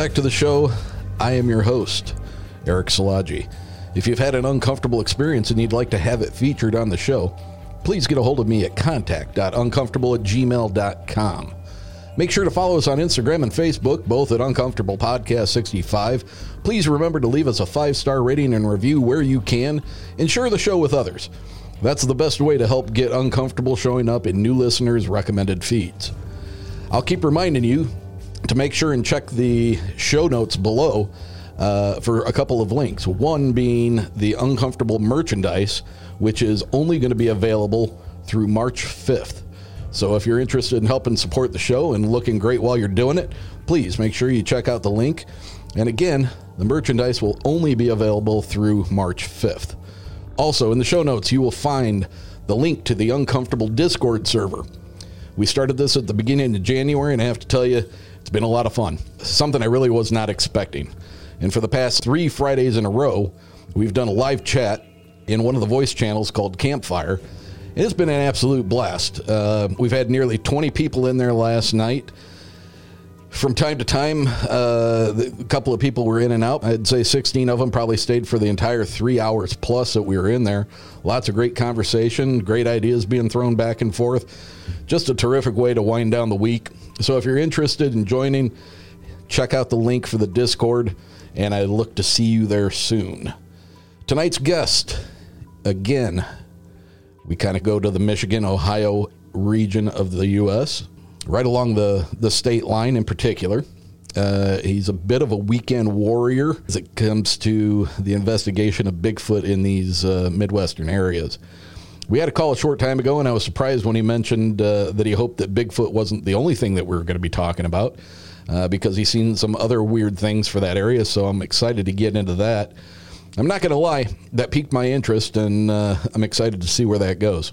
Back to the show. I am your host, Eric Salaji. If you've had an uncomfortable experience and you'd like to have it featured on the show, please get a hold of me at contact.uncomfortable at gmail.com. Make sure to follow us on Instagram and Facebook, both at Uncomfortable Podcast 65. Please remember to leave us a five star rating and review where you can, and share the show with others. That's the best way to help get Uncomfortable showing up in new listeners' recommended feeds. I'll keep reminding you to make sure and check the show notes below uh, for a couple of links. One being the uncomfortable merchandise, which is only going to be available through March 5th. So if you're interested in helping support the show and looking great while you're doing it, please make sure you check out the link. And again, the merchandise will only be available through March 5th. Also, in the show notes, you will find the link to the Uncomfortable Discord server. We started this at the beginning of January, and I have to tell you, it's been a lot of fun. Something I really was not expecting. And for the past three Fridays in a row, we've done a live chat in one of the voice channels called Campfire. It's been an absolute blast. Uh, we've had nearly 20 people in there last night. From time to time, uh, a couple of people were in and out. I'd say 16 of them probably stayed for the entire three hours plus that we were in there. Lots of great conversation, great ideas being thrown back and forth. Just a terrific way to wind down the week. So if you're interested in joining, check out the link for the Discord, and I look to see you there soon. Tonight's guest, again, we kind of go to the Michigan, Ohio region of the U.S., right along the, the state line in particular. Uh, he's a bit of a weekend warrior as it comes to the investigation of Bigfoot in these uh, Midwestern areas. We had a call a short time ago, and I was surprised when he mentioned uh, that he hoped that Bigfoot wasn't the only thing that we were going to be talking about uh, because he's seen some other weird things for that area. So I'm excited to get into that. I'm not going to lie, that piqued my interest, and uh, I'm excited to see where that goes.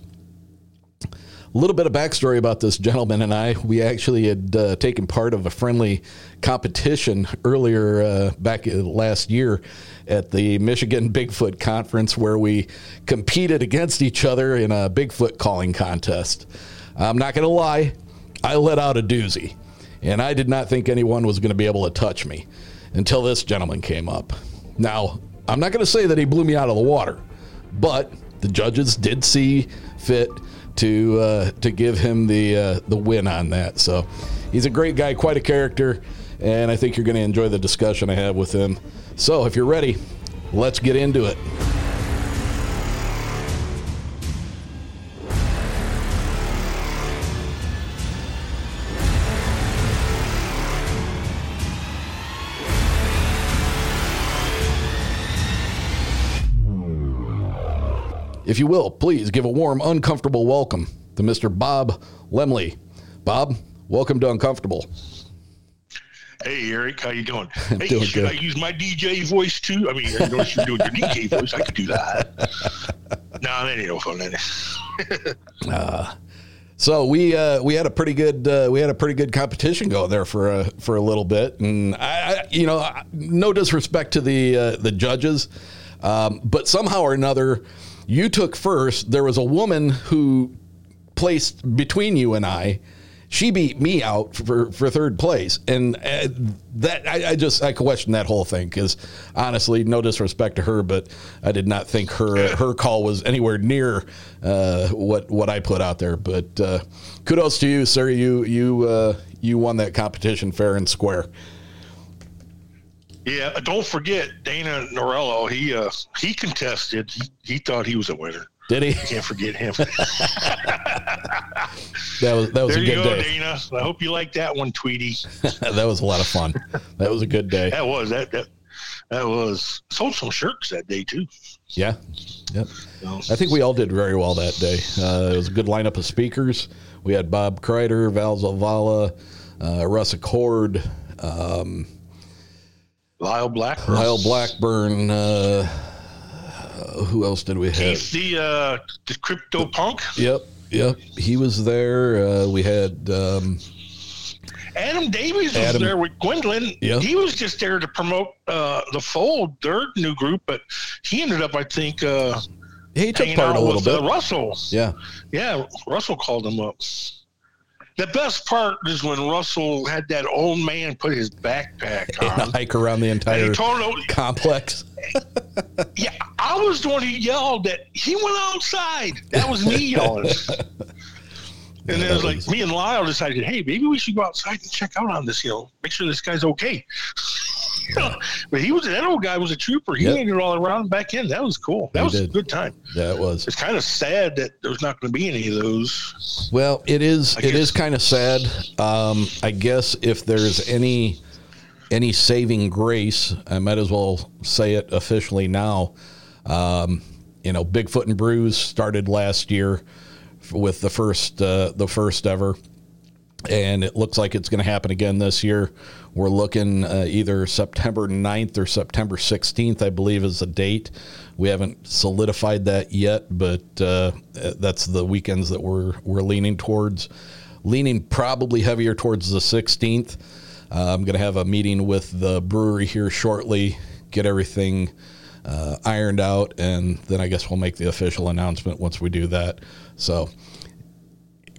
A little bit of backstory about this gentleman and I. We actually had uh, taken part of a friendly competition earlier uh, back last year at the Michigan Bigfoot Conference where we competed against each other in a Bigfoot calling contest. I'm not going to lie, I let out a doozy, and I did not think anyone was going to be able to touch me until this gentleman came up. Now, I'm not going to say that he blew me out of the water, but the judges did see fit to uh, to give him the uh, the win on that. So he's a great guy, quite a character, and I think you're going to enjoy the discussion I have with him. So if you're ready, let's get into it. If you will, please give a warm, uncomfortable welcome to Mr. Bob Lemle. Bob, welcome to Uncomfortable. Hey Eric, how you doing? Hey, Doing should good. I use my DJ voice too? I mean, I know you're doing your DJ voice. I could do that. no, that ain't no fun. Then. So we uh, we had a pretty good uh, we had a pretty good competition going there for a for a little bit, and I, I you know no disrespect to the uh, the judges, um, but somehow or another you took first. There was a woman who placed between you and I. She beat me out for, for third place, and uh, that I, I just I question that whole thing because honestly, no disrespect to her, but I did not think her her call was anywhere near uh, what what I put out there. But uh, kudos to you, sir. You you uh, you won that competition fair and square. Yeah, uh, don't forget Dana Norello. He uh he contested. He, he thought he was a winner. Did he? Can't forget him. That was that was there a you good go, day. Dana. I hope you like that one, Tweety. that was a lot of fun. That was a good day. That was that that that was sold some shirts that day too. Yeah. Yep. So, I think we all did very well that day. Uh, it was a good lineup of speakers. We had Bob Kreider, Val Zavala, uh, Russ Acord, um, Lyle Black, Lyle Blackburn. Uh, who else did we have? Keith the uh the crypto punk. Yep, yep. He was there. Uh, we had um, Adam Davies was there with Gwendolyn. Yeah. He was just there to promote uh, the Fold, their new group, but he ended up, I think, uh, he took part out a little with bit. Uh, Russell. yeah, Yeah, Russell called him up. The best part is when Russell had that old man put his backpack and on. hike around the entire told him, oh, complex. yeah, I was the one who yelled that he went outside. That was me yelling. And then it was like me and Lyle decided, hey, maybe we should go outside and check out on this, you know, make sure this guy's okay. but he was that old guy was a trooper. He Yep. made it all around and back in. That was cool. That He was a good time. That was It's kind of sad that there's not going to be any of those. Well, it is. I It is guess- kind of sad. Um, I guess if there's any any saving grace, I might as well say it officially now. Um, you know, Bigfoot and Brews started last year with the first uh, the first ever, and it looks like it's going to happen again this year. We're looking uh, either September 9th or September 16th, I believe, is the date. We haven't solidified that yet, but uh, that's the weekends that we're we're leaning towards. Leaning probably heavier towards the 16th. Uh, I'm going to have a meeting with the brewery here shortly, get everything uh, ironed out, and then I guess we'll make the official announcement once we do that. So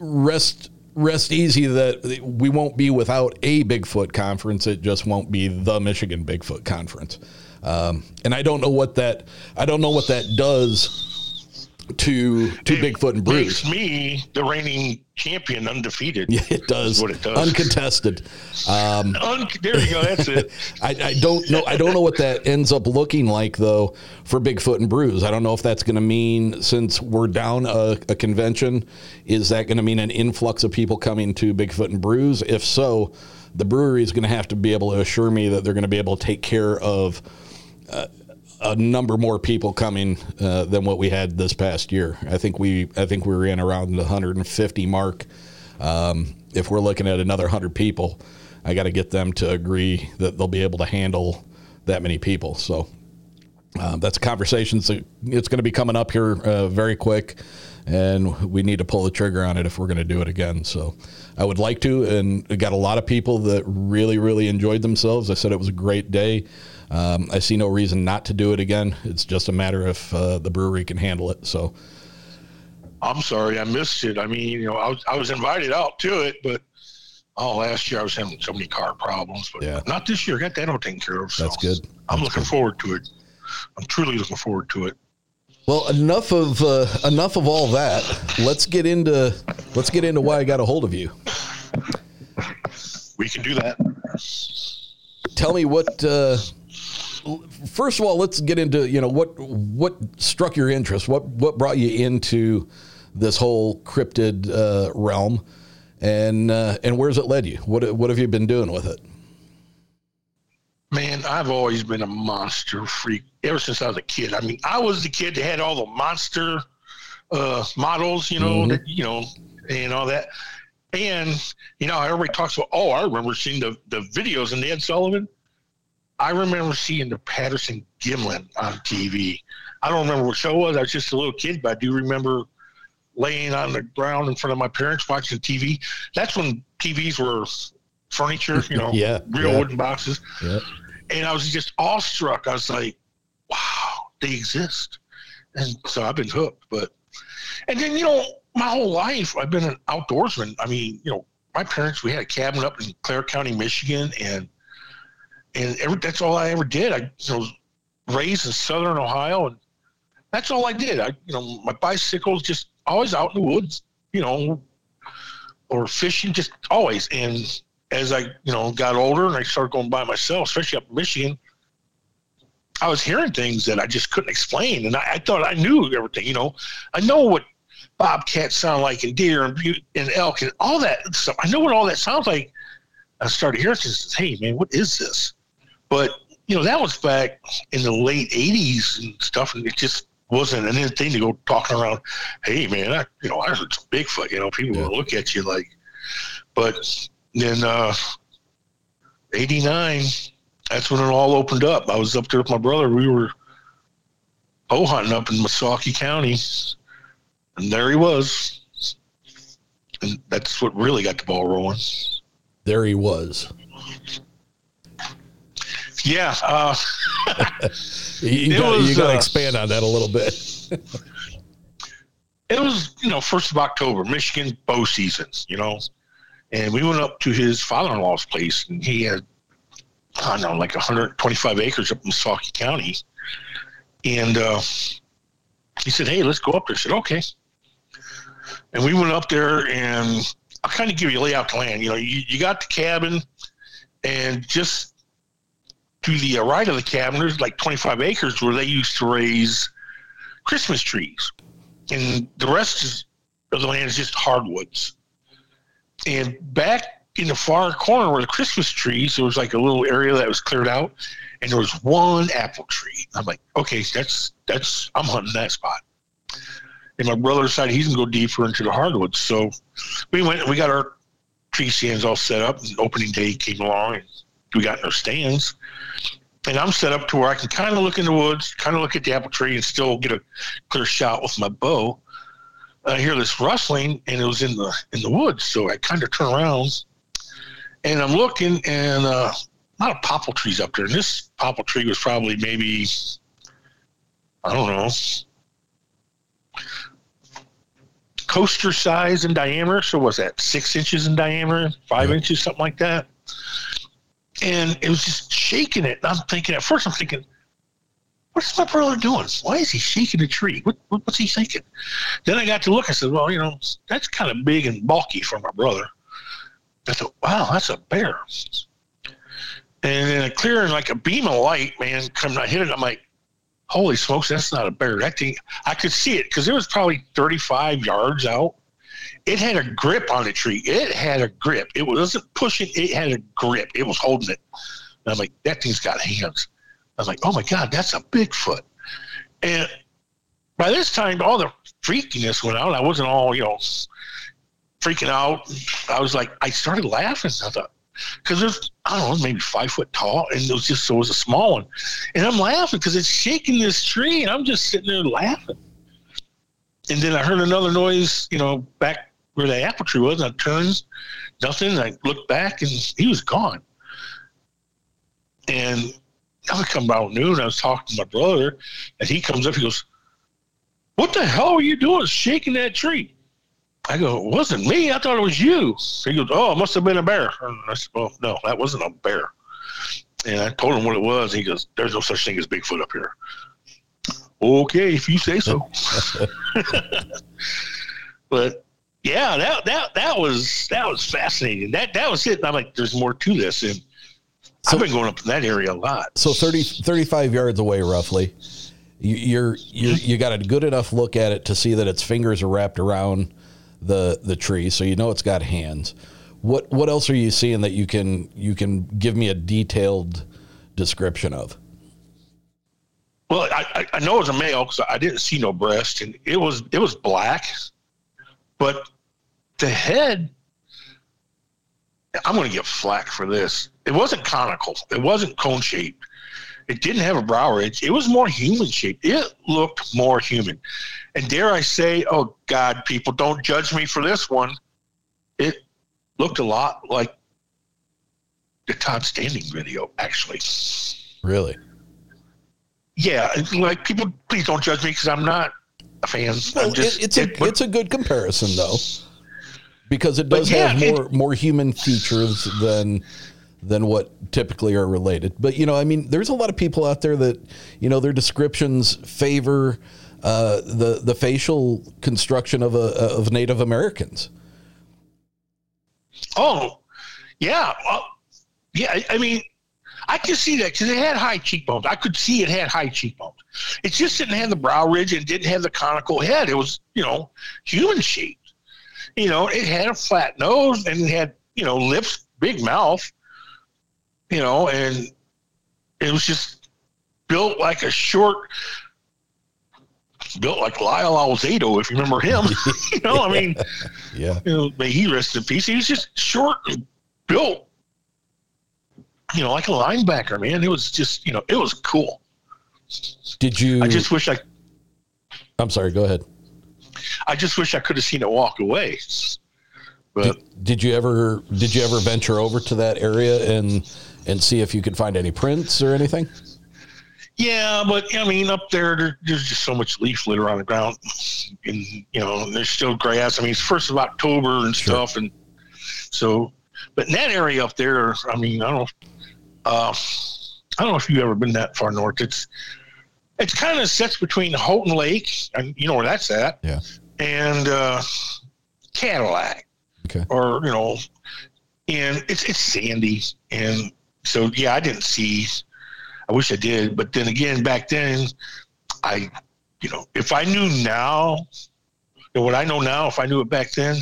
rest rest easy that we won't be without a Bigfoot conference. It just won't be the Michigan Bigfoot conference. Um, and I don't know what that I don't know what that does to to It Bigfoot and Brews. Makes me the reigning champion, undefeated. Yeah, it does. What it does. Uncontested. Um, Un- there you go. That's it. I, I don't know. I don't know what that ends up looking like though for Bigfoot and Brews. I don't know if that's going to mean since we're down a, a convention, is that going to mean an influx of people coming to Bigfoot and Brews? If so, the brewery is going to have to be able to assure me that they're going to be able to take care of uh, a number more people coming uh, than what we had this past year. I think we I think we were in around the 150 mark. Um, if we're looking at another 100 people, I got to get them to agree that they'll be able to handle that many people. So um, that's conversations. that- It's going to be coming up here uh, very quick, and we need to pull the trigger on it if we're going to do it again. So I would like to, and got a lot of people that really, really enjoyed themselves. I said it was a great day. Um, I see no reason not to do it again. It's just a matter if uh, the brewery can handle it. So I'm sorry, I missed it. I mean, you know, I was I was invited out to it, but oh, last year I was having so many car problems. But Yeah. not this year. I got that all taken care of. So That's good. I'm That's looking good. forward to it. I'm truly looking forward to it. Well, enough of uh, enough of all that. Let's get into let's get into why I got a hold of you. We can do that. Tell me what. Uh, first of all, let's get into you know what what struck your interest. What what brought you into this whole cryptid uh, realm, and uh, and where's it led you? What what have you been doing with it? Man, I've always been a monster freak ever since I was a kid. I mean, I was the kid that had all the monster uh, models, you know, Mhm. that, you know, and all that. And you know, everybody talks about, oh, I remember seeing the, the videos in Ed Sullivan. I remember seeing the Patterson Gimlin on TV. I don't remember what show it was. I was just a little kid, but I do remember laying on the ground in front of my parents watching TV. That's when TVs were furniture, you know, Yeah, real yeah. wooden boxes. Yeah. And I was just awestruck. I was like, wow, they exist. And so I've been hooked. But, and then, you know, my whole life I've been an outdoorsman. I mean, you know, my parents, we had a cabin up in Clare County, Michigan, and, and every, that's all I ever did. I, you know, was raised in Southern Ohio, and that's all I did. I, you know, my bicycle's just always out in the woods, you know, or fishing, just always. And as I, you know, got older and I started going by myself, especially up in Michigan, I was hearing things that I just couldn't explain, and I, I thought I knew everything. You know, I know what bobcats sound like, and deer, and butte, and elk, and all that stuff. I know what all that sounds like. I started hearing things. Hey, man, what is this? But you know, that was back in the late '80s and stuff, and it just wasn't anything to go talking around. Hey, man, I, you know, I heard some Bigfoot. You know, people will look at you like. But then uh, '89, that's when it all opened up. I was up there with my brother. We were bow hunting up in Missaukee County, and there he was. And that's what really got the ball rolling. There he was. Yeah, uh, You, got to uh, expand on that a little bit. it was you know first of October, Michigan bow seasons, you know, and we went up to his father-in-law's place, and he had I don't know like 125 acres up in Missaukee County, and uh, he said, "Hey, let's go up there." I said, "Okay," and we went up there, and I'll kind of give you a layout to land. You know, you, you got the cabin, and just to the right of the cabin, there's like 25 acres where they used to raise Christmas trees and the rest of the land is just hardwoods. And back in the far corner where the Christmas trees, there was like a little area that was cleared out, and there was one apple tree. I'm like, okay, that's that's I'm hunting that spot. And my brother decided he's gonna go deeper into the hardwoods, so we went and we got our tree stands all set up. And opening day came along, and we got no stands. And I'm set up to where I can kind of look in the woods, kind of look at the apple tree, and still get a clear shot with my bow. I hear this rustling, and it was in the in the woods. So I kind of turn around, and I'm looking, and uh, a lot of popple trees up there. And this popple tree was probably maybe, I don't know, coaster size in diameter. So was that? Six inches in diameter, five inches, something like that. And it was just shaking it. And I'm thinking at first, I'm thinking, what's my brother doing? Why is he shaking the tree? What, what, what's he thinking? Then I got to look. I said, well, you know, that's kind of big and bulky for my brother. I thought, wow, that's a bear. And then a clear like a beam of light, man, come I hit it. I'm like, holy smokes, that's not a bear. That thing, I could see it because it was probably 35 yards out. It had a grip on the tree. It had a grip. It wasn't pushing. It had a grip. It was holding it. And I'm like, that thing's got hands. I was like, oh my God, that's a Bigfoot. And by this time, all the freakiness went out. I wasn't all, you know, freaking out. I was like, I started laughing. I thought, because it was, I don't know, maybe five foot tall, and it was just, so it was a small one. And I'm laughing because it's shaking this tree, and I'm just sitting there laughing. And then I heard another noise, you know, back where the apple tree was. And I turned, nothing. And I looked back, and he was gone. And I was come about noon. I was talking to my brother, and he comes up. He goes, "What the hell are you doing, shaking that tree?" I go, "It wasn't me. I thought it was you." He goes, "Oh, it must have been a bear." And I said, "Well, no, that wasn't a bear." And I told him what it was. He goes, "There's no such thing as Bigfoot up here." Okay, if you say so. but yeah, that that that was that was fascinating. That that was it. I'm like, there's more to this, and I've been going up in that area a lot. So 30, 35 yards away, roughly. You, you're you you got a good enough look at it to see that its fingers are wrapped around the the tree, so you know it's got hands. What what else are you seeing that you can you can give me a detailed description of? Well, I, I- I know it was a male because I didn't see no breast, and it was it was black, but the head I'm going to get flack for this. It wasn't conical. It wasn't cone shaped. It didn't have a brow ridge. It was more human shaped. It looked more human. And dare I say, oh God, people don't judge me for this one. It looked a lot like the Todd Standing video, actually. Really? Yeah, like people, please don't judge me because I'm not a fan. Well, just, it, it's a it- it's a good comparison though, because it does yeah, have it- more more human features than than what typically are related. But you know, I mean, there's a lot of people out there that you know their descriptions favor uh, the the facial construction of a of Native Americans. Oh, yeah. Well, yeah, I- I mean, I can see that because it had high cheekbones. I could see it had high cheekbones. It just didn't have the brow ridge and didn't have the conical head. It was, you know, human shaped. You know, it had a flat nose and it had, you know, lips, big mouth, you know, and it was just built like a short, built like Lyle Alzado, if you remember him. you know, I mean, Yeah, you know, may he rest in peace. He was just short and built, you know, like a linebacker, man. It was just, you know, it was cool. did you? I just wish I, I'm sorry. Go ahead. I just wish I could have seen it walk away. But Did, did you ever did you ever venture over to that area and and see if you could find any prints or anything? yeah, but I mean, up there, there, there's just so much leaf litter on the ground, and you know, there's still grass. I mean, it's first of October and Sure. stuff, and so, but in that area up there, I mean, I don't, uh, I don't know if you've ever been that far north. It's it's kind of sits between Houghton Lake, and you know where that's at, Yeah. and uh, Cadillac, Okay. or you know, and it's it's sandy, and so yeah, I didn't see. I wish I did, but then again, back then, I, you know, if I knew now, what I know now, if I knew it back then,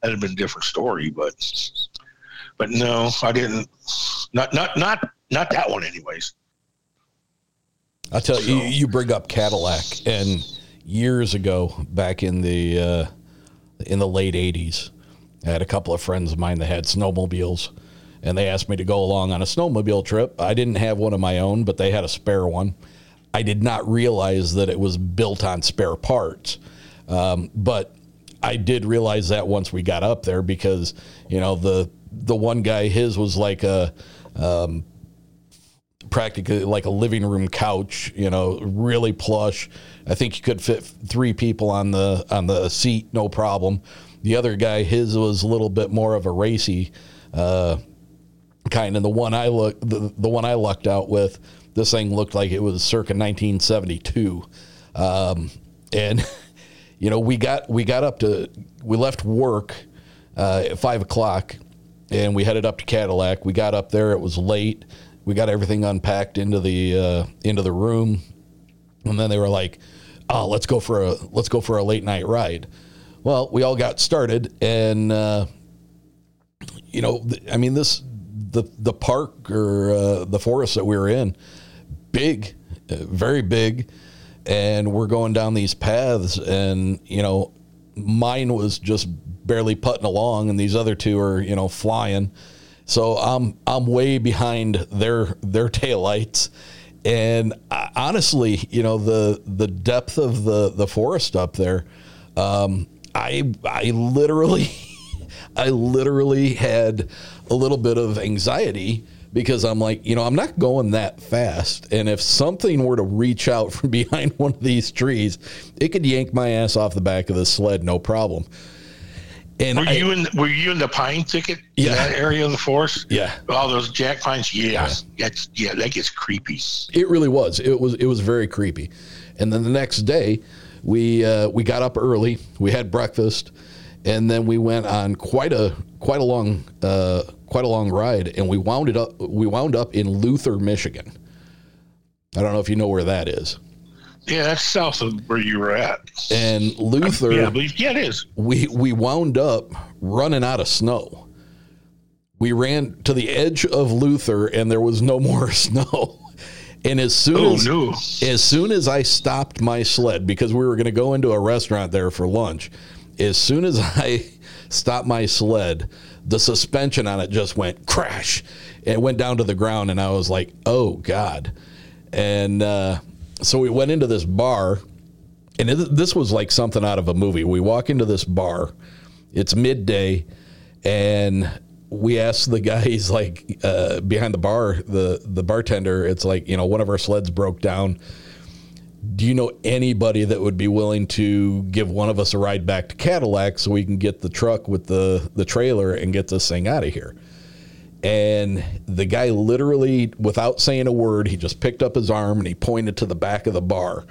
that'd have been a different story. But, but no, I didn't. Not not not not that one, anyways. I'll tell you, you, you bring up Cadillac, and years ago, back in the uh, in the late '80s, I had a couple of friends of mine that had snowmobiles, and they asked me to go along on a snowmobile trip. I didn't have one of my own, but they had a spare one. I did not realize that it was built on spare parts, um, but I did realize that once we got up there because you know the the one guy his was like a practically like a living room couch, you know, really plush. I think you could fit three people on the on the seat, no problem. The other guy, his was a little bit more of a racy uh, kind, and the one I look the, the one I lucked out with, this thing looked like it was circa 1972, um, and you know we got we got up to we left work uh, at five o'clock and we headed up to Cadillac. We got up there; it was late. We got everything unpacked into the uh, into the room, and then they were like, "Oh, let's go for a let's go for a late night ride." Well, we all got started, and uh, you know, th- I mean, this the the park or uh, the forest that we were in, big, uh, very big, and we're going down these paths, and you know, mine was just barely putting along, and these other two are you know flying. So I'm I'm way behind their their taillights. And I, honestly, you know the the depth of the the forest up there, um, I I literally I literally had a little bit of anxiety because I'm like, you know, I'm not going that fast. And if something were to reach out from behind one of these trees, it could yank my ass off the back of the sled, no problem. And Were I- you in Were you in the pine thicket? Yeah. in that area of the forest. Yeah. All those jack pines. Yeah, that's yeah. That gets creepy. It really was. It was. It was very creepy. And then the next day, we uh, we got up early. We had breakfast, and then we went on quite a quite a long uh, quite a long ride. And we wound it up. We wound up in Luther, Michigan. I don't know if you know where that is. Yeah, that's south of where you were at. And Luther, Yeah. Yeah, it is. we we wound up running out of snow. We ran to the edge of Luther, and there was no more snow. And as soon Oh, as no. as soon as I stopped my sled because we were going to go into a restaurant there for lunch, as soon as I stopped my sled. The suspension on it just went crash. It went down to the ground, and I was like, "Oh God!" And uh, so we went into this bar, and it, this was like something out of a movie. We walk into this bar. It's midday, and we asked the guy. He's like uh, behind the bar. The the bartender. It's like you know one of our sleds broke down do you know anybody that would be willing to give one of us a ride back to Cadillac so we can get the truck with the, the trailer and get this thing out of here? And the guy literally, without saying a word, he just picked up his arm and he pointed to the back of the bar.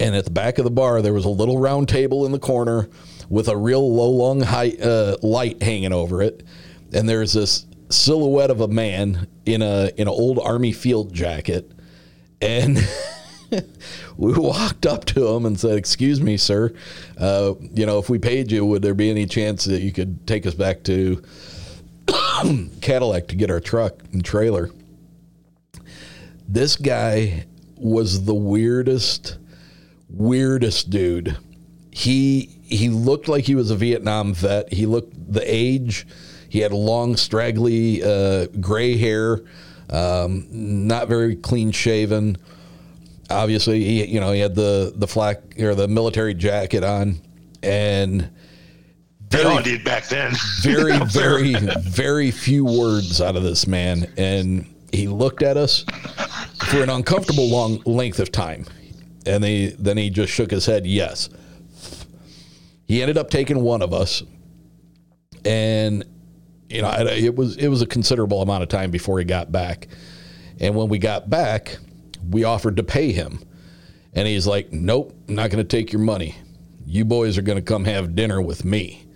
And at the back of the bar, there was a little round table in the corner with a real low, long height, uh, light hanging over it. And there's this silhouette of a man in a in an old army field jacket. And we walked up to him and said, "Excuse me, sir. Uh, you know, if we paid you, would there be any chance that you could take us back to Cadillac to get our truck and trailer?" This guy was the weirdest, weirdest dude. He he looked like he was a Vietnam vet. He looked the age. He had long, straggly, uh, gray hair. Um, not very clean shaven obviously he you know he had the the flak or the military jacket on and they all did back then. very very very few words out of this man and he looked at us for an uncomfortable long length of time and he then he just shook his head yes. He ended up taking one of us and you know it was it was a considerable amount of time before he got back and when we got back we offered to pay him. And he's like, Nope, I'm not going to take your money. You boys are going to come have dinner with me.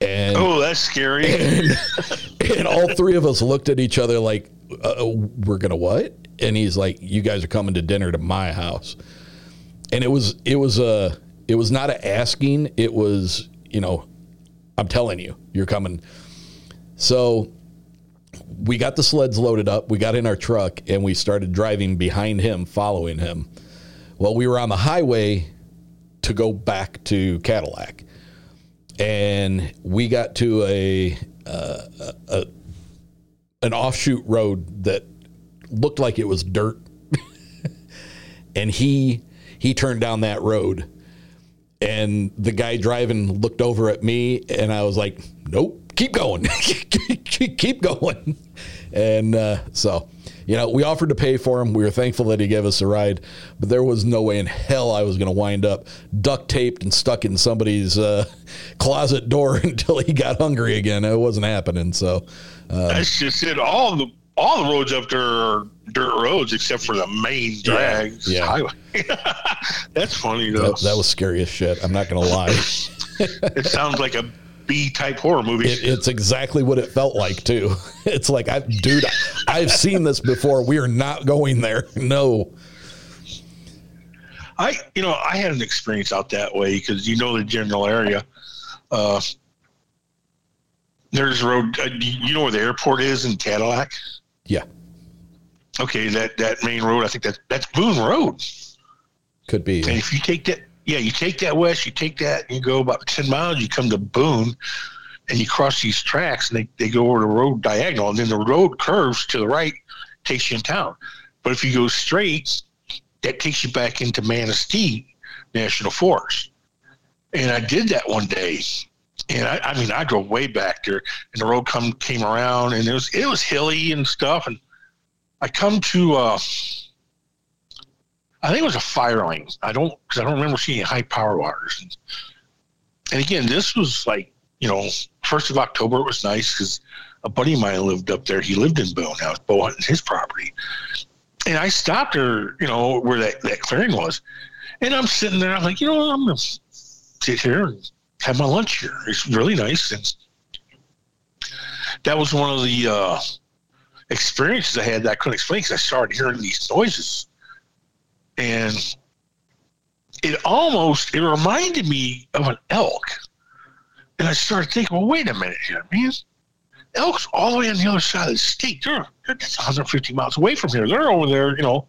And oh, that's scary. And, and all three of us looked at each other like, uh, "We're gonna what?" And he's like, "You guys are coming to dinner to my house." And it was it was a it was not a asking. It was you know, I'm telling you, you're coming. So we got the sleds loaded up. We got in our truck and we started driving behind him, following him. Well, we were on the highway to go back to Cadillac, and we got to a, uh, a an offshoot road that looked like it was dirt, and he he turned down that road, and the guy driving looked over at me, and I was like, "Nope." Keep going, keep going. And uh, so, you know, we offered to pay for him. We were thankful that he gave us a ride, but there was no way in hell I was going to wind up duct taped and stuck in somebody's uh, closet door until he got hungry again. It wasn't happening. So um, that's just it. All the all the roads up there are dirt roads except for the main drag yeah, yeah. highway. that's funny though. That, that was scary as shit. I'm not going to lie. it sounds like a B type horror movie. It, it's exactly what it felt like too. It's like, I, dude, I've seen this before. We are not going there. No. I, you know, I had an experience out that way because you know the general area. Uh, there's a road. Uh, you know where the airport is in Cadillac? Yeah. Okay, that that main road. I think that that's Boon Road. Could be. And if you take that yeah, you take that west, you take that, and you go about 10 miles, you come to Boon, and you cross these tracks, and they, they go over the road diagonal, and then the road curves to the right, takes you in town. But if you go straight, that takes you back into Manistee National Forest. And I did that one day. And I, I mean, I drove way back there, and the road come came around, and it was it was hilly and stuff. And I come to uh, I think it was a fire lane. I don't because I don't remember seeing high power wires. And, again, this was like you know first of October. It was nice because a buddy of mine lived up there. He lived in Boon. I was bow his property, and I stopped there. You know where that that clearing was, and I'm sitting there. I'm like, you know, I'm gonna sit here and have my lunch here. It's really nice, and that was one of the uh, experiences I had that I couldn't explain because I started hearing these noises and it almost it reminded me of an elk. And I started thinking, well, wait a minute here, man. Elk's all the way on the other side of the state. They're, they're 150 miles away from here. They're over there, you know,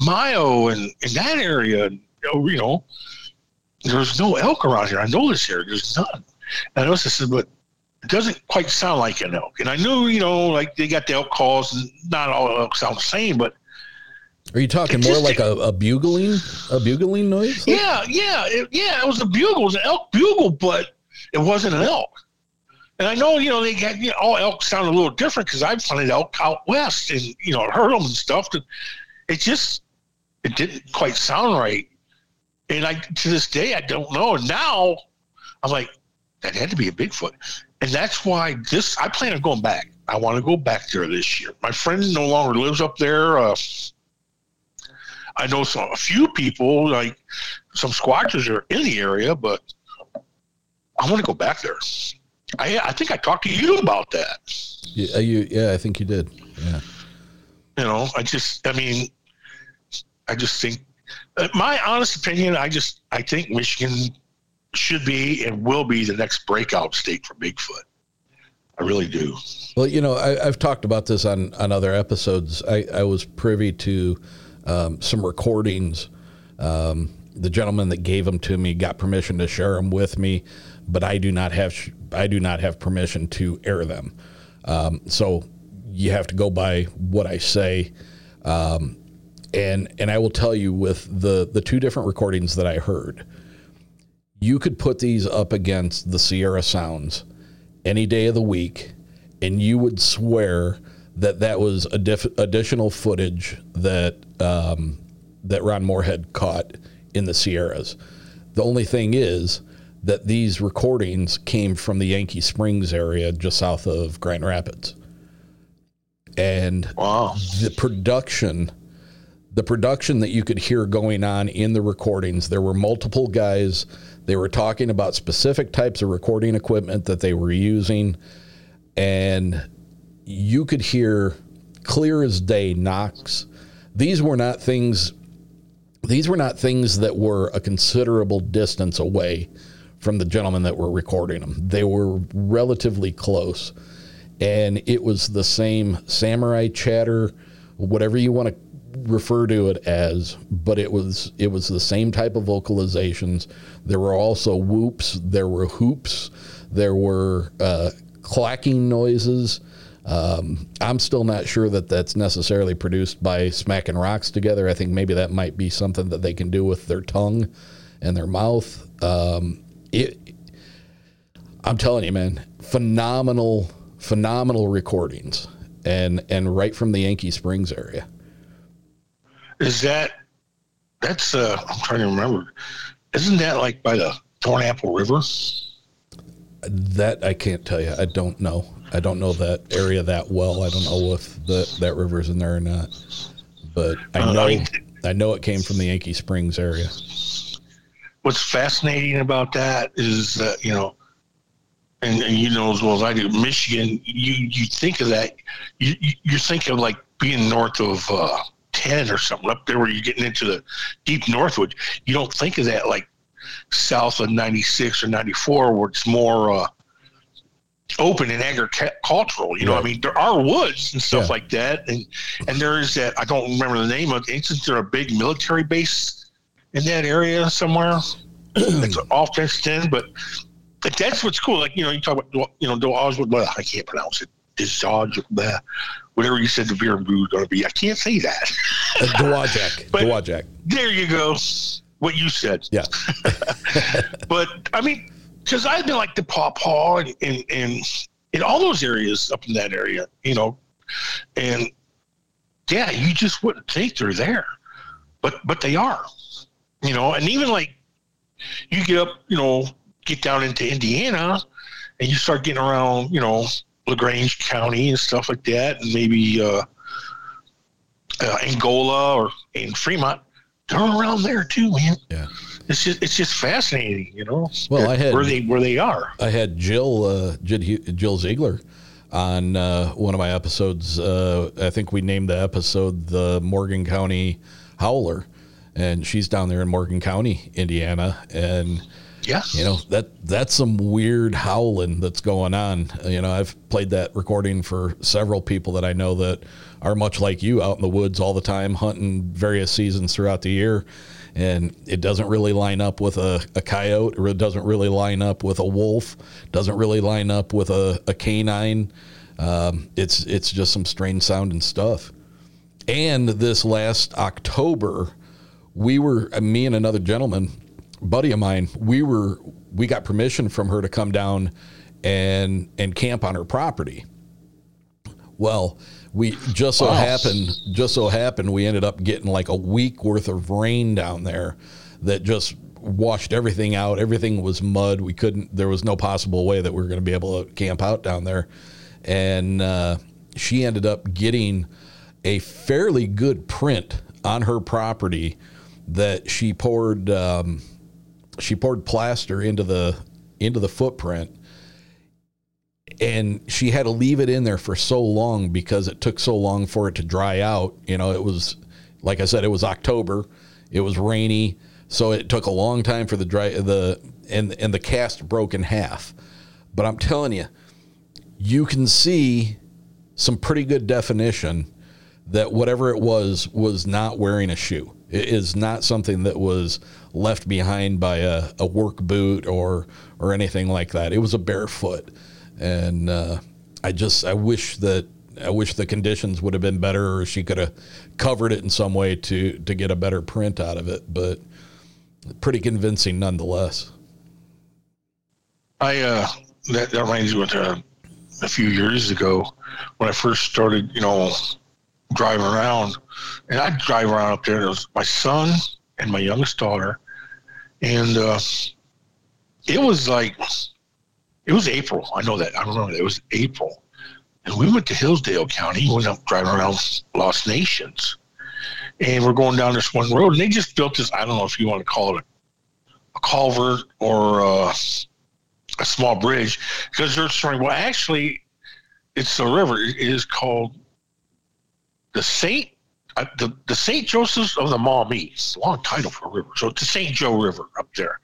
Mayo and in that area, you know. there's no elk around here. I know this here. There's none. And I noticed this, but it doesn't quite sound like an elk. And I knew, you know, like they got the elk calls, and not all elk sound the same, but Are you talking more like a, a bugling, a bugling noise? yeah, yeah, it, yeah. It was a bugle, it was an elk bugle, but it wasn't an elk. And I know, you know, they got you know, all elk sound a little different because I've hunted elk out west and you know heard them and stuff. And it just it didn't quite sound right. And I to this day I don't know. And now I'm like, that had to be a Bigfoot. And that's why this I plan on going back. I want to go back there this year. My friend no longer lives up there. Uh, I know some a few people like some squatters are in the area, but I want to go back there. I I think I talked to you about that. Yeah, you, yeah, I think you did. Yeah. You know, I just I mean, I just think uh, my honest opinion. I just I think Michigan should be and will be the next breakout state for Bigfoot. I really do. Well, you know, I, I've talked about this on, on other episodes. I, I was privy to um, some recordings. Um, the gentleman that gave them to me got permission to share them with me, but I do not have I do not have permission to air them. Um, so you have to go by what I say. Um, and and I will tell you with the the two different recordings that I heard, you could put these up against the Sierra Sounds any day of the week, and you would swear that that was diff- additional footage that um, that Ron Morehead caught in the Sierras. The only thing is that these recordings came from the Yankee Springs area just south of Grand Rapids, and Wow. the production the production that you could hear going on in the recordings there were multiple guys they were talking about specific types of recording equipment that they were using and you could hear clear as day knocks these were not things these were not things that were a considerable distance away from the gentlemen that were recording them they were relatively close and it was the same samurai chatter, whatever you want to refer to it as, but it was it was the same type of vocalizations. There were also whoops, there were hoops, there were uh, clacking noises. Um, I'm still not sure that that's necessarily produced by smacking rocks together. I think maybe that might be something that they can do with their tongue and their mouth. Um, it, I'm telling you, man, phenomenal, phenomenal recordings, and and right from the Yankee Springs area. Is that that's uh I'm trying to remember. Isn't that like by the Thornapple River? That I can't tell you. I don't know. I don't know that area that well. I don't know if the, that river's in there or not. But I Uh, know I mean- I know it came from the Yankee Springs area. What's fascinating about that is that, you know, and, and you know as well as I do, Michigan, you you think of that, you you, you think of like being north of uh, ten or something up there where you're getting into the deep northwood. You don't think of that like south of ninety six or ninety four where it's more uh, open and agricultural. You know, I mean there are woods and stuff Yeah. like that, and and there is that I don't remember the name of. it. Isn't there a big military base in that area somewhere? it's off fenced in, but that's what's cool. Like you know, you talk about you know, Oswald. Well, I can't pronounce it. Dodge, whatever you said the beer and brew is going to be. I can't say that. Uh, Dowagiac. But- Dowagiac. There you go. What you said. Yeah. But I mean, because I've been like the Paw Paw and, and and in all those areas up in that area, you know, and yeah, you just wouldn't think they're there, but but they are, you know, and even like you get up, you know, get down into Indiana, and you start getting around, you know, Lagrange County and stuff like that, and maybe uh, uh, Angola or in Fremont, they're around there too, man. Yeah. It's just it's just fascinating, you know. Well, I had- where they where they are. I had Jill uh, Jill, Ziegler on uh, one of my episodes. Uh, I think we named the episode the Morgan County Howler, and she's down there in Morgan County, Indiana, and Yeah. you know that that's some weird howling that's going on. You know, I've played that recording for several people that I know that are much like you, out in the woods all the time, hunting various seasons throughout the year, and it doesn't really line up with a, a coyote, or it doesn't really line up with a wolf, doesn't really line up with a, a canine. Um, it's it's just some strange sounding stuff. And this last October, we were me and another gentleman, buddy of mine, we were we got permission from her to come down and and camp on her property. Well, we just so Wow. happened just so happened we ended up getting like a week worth of rain down there that just washed everything out. Everything was mud. We couldn't there was no possible way that we were going to be able to camp out down there. And uh, she ended up getting a fairly good print on her property that she poured um, she poured plaster into the into the footprint and she had to leave it in there for so long because it took so long for it to dry out. You know it was like i said it was october. It was rainy. So it took a long time for the dry the and and the cast broke in half. But i'm telling you you can see some pretty good definition that whatever it was was not wearing a shoe. It is not something that was left behind by a, a work boot or or anything like that. It was a barefoot, and uh, I just I wish that I wish the conditions would have been better, or she could have covered it in some way to to get a better print out of it. But pretty convincing nonetheless. I uh, that, that reminds me of uh, a few years ago when I first started, you know, driving around, and I'd drive around up there. There was my son and my youngest daughter, and uh, it was like it was April. I know that. I don't remember that. it was April, and we went to Hillsdale County. We went up driving around Lost Nations, and we're going down this one road, and they just built this. I don't know if you want to call it a, a culvert or. Uh, a small bridge because they're saying, well, actually, it's a river. It is called the Saint, uh, the, the Saint Joseph's of the Maumee. It's a long title for a river. So it's the Saint Joe River up there.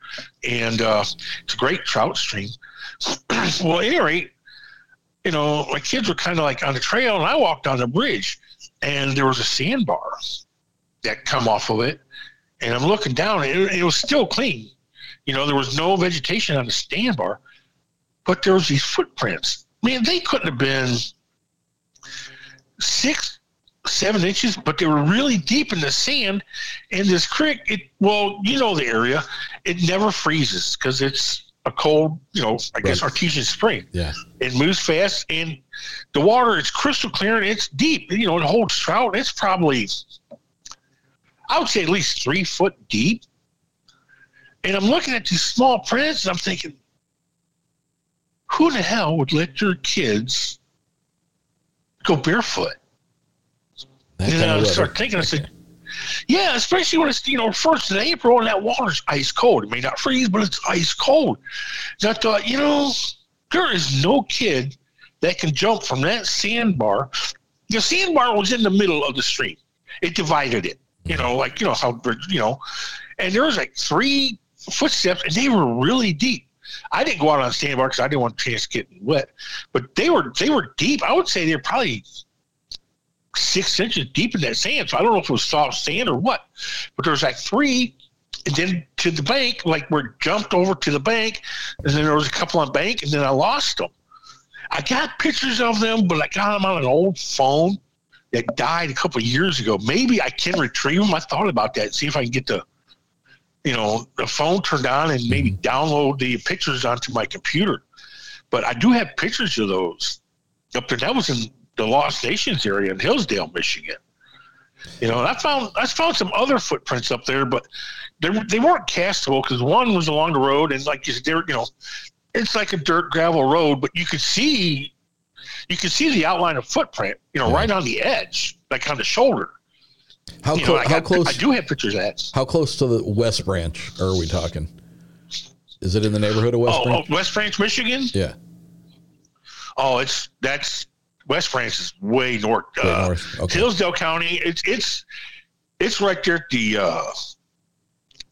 And uh, it's a great trout stream. well, at any rate, you know, my kids were kind of like on the trail, and I walked on the bridge, and there was a sandbar that come off of it. And I'm looking down, and it, it was still clean. You know, there was no vegetation on the sandbar, but there was these footprints. Man, they couldn't have been six, seven inches, but they were really deep in the sand. And this creek, it well, you know the area, it never freezes because it's a cold, you know, I guess Right. artesian spring. Yeah. It moves fast, and the water is crystal clear and it's deep. You know, it holds trout. It's probably, I would say, at least three foot deep. And I'm looking at these small prints, and I'm thinking, who the hell would let their kids go barefoot? That and then I start thinking, I said, yeah, especially when it's, you know, first of April and that water's ice cold. It may not freeze, but it's ice cold. And I thought, uh, you know, there is no kid that can jump from that sandbar. The sandbar was in the middle of the stream. It divided it, you know, like, you know, how, you know, and there was like three footsteps and they were really deep. I didn't go out on the sandbar because I didn't want a chance to get wet, but they were, they were deep. I would say they're probably six inches deep in that sand. So I don't know if it was soft sand or what, but there was like three, and then to the bank, like we're jumped over to the bank, and then there was a couple on bank, and then I lost them. I got pictures of them, but I got them on an old phone that died a couple of years ago. Maybe I can retrieve them. I thought about that. See if I can get the, you know, the phone turned on and maybe mm-hmm. download the pictures onto my computer. But I do have pictures of those up there. That was in the Lost Nations area in Hillsdale, Michigan. You know, I found I found some other footprints up there, but they they weren't castable because one was along the road, and like they were, you know, it's like a dirt gravel road, but you could see you could see the outline of footprint, you know, right on the edge, like on the shoulder. How, clo- know, I, how got- close? I do have pictures of that. How close to the West Branch are we talking? Is it in the neighborhood of West Oh, oh, Branch? West Branch, Michigan. Yeah. Oh, it's that's West Branch is way north. Way uh, north, okay. Hillsdale County. It's it's it's right there at the uh,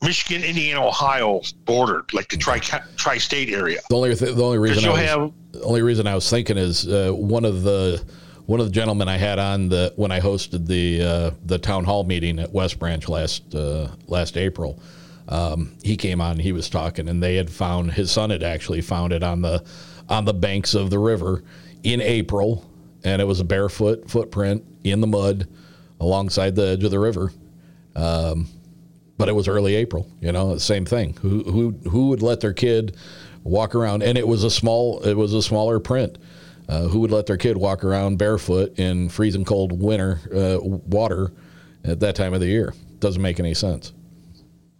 Michigan, Indiana, Ohio border, like the tri tri state area. The only th- the only reason I was, have the only reason I was thinking is uh, one of the one of the gentlemen I had on the when I hosted the uh, the town hall meeting at West Branch last uh, last April. Um, he came on. He was talking, and they had found his son had actually found it on the on the banks of the river in April, and it was a barefoot footprint in the mud alongside the edge of the river. Um, but it was early April. You know, same thing. Who who who would let their kid walk around? And it was a small. It was a smaller print. Uh, who would let their kid walk around barefoot in freezing cold winter uh, water at that time of the year? Doesn't make any sense.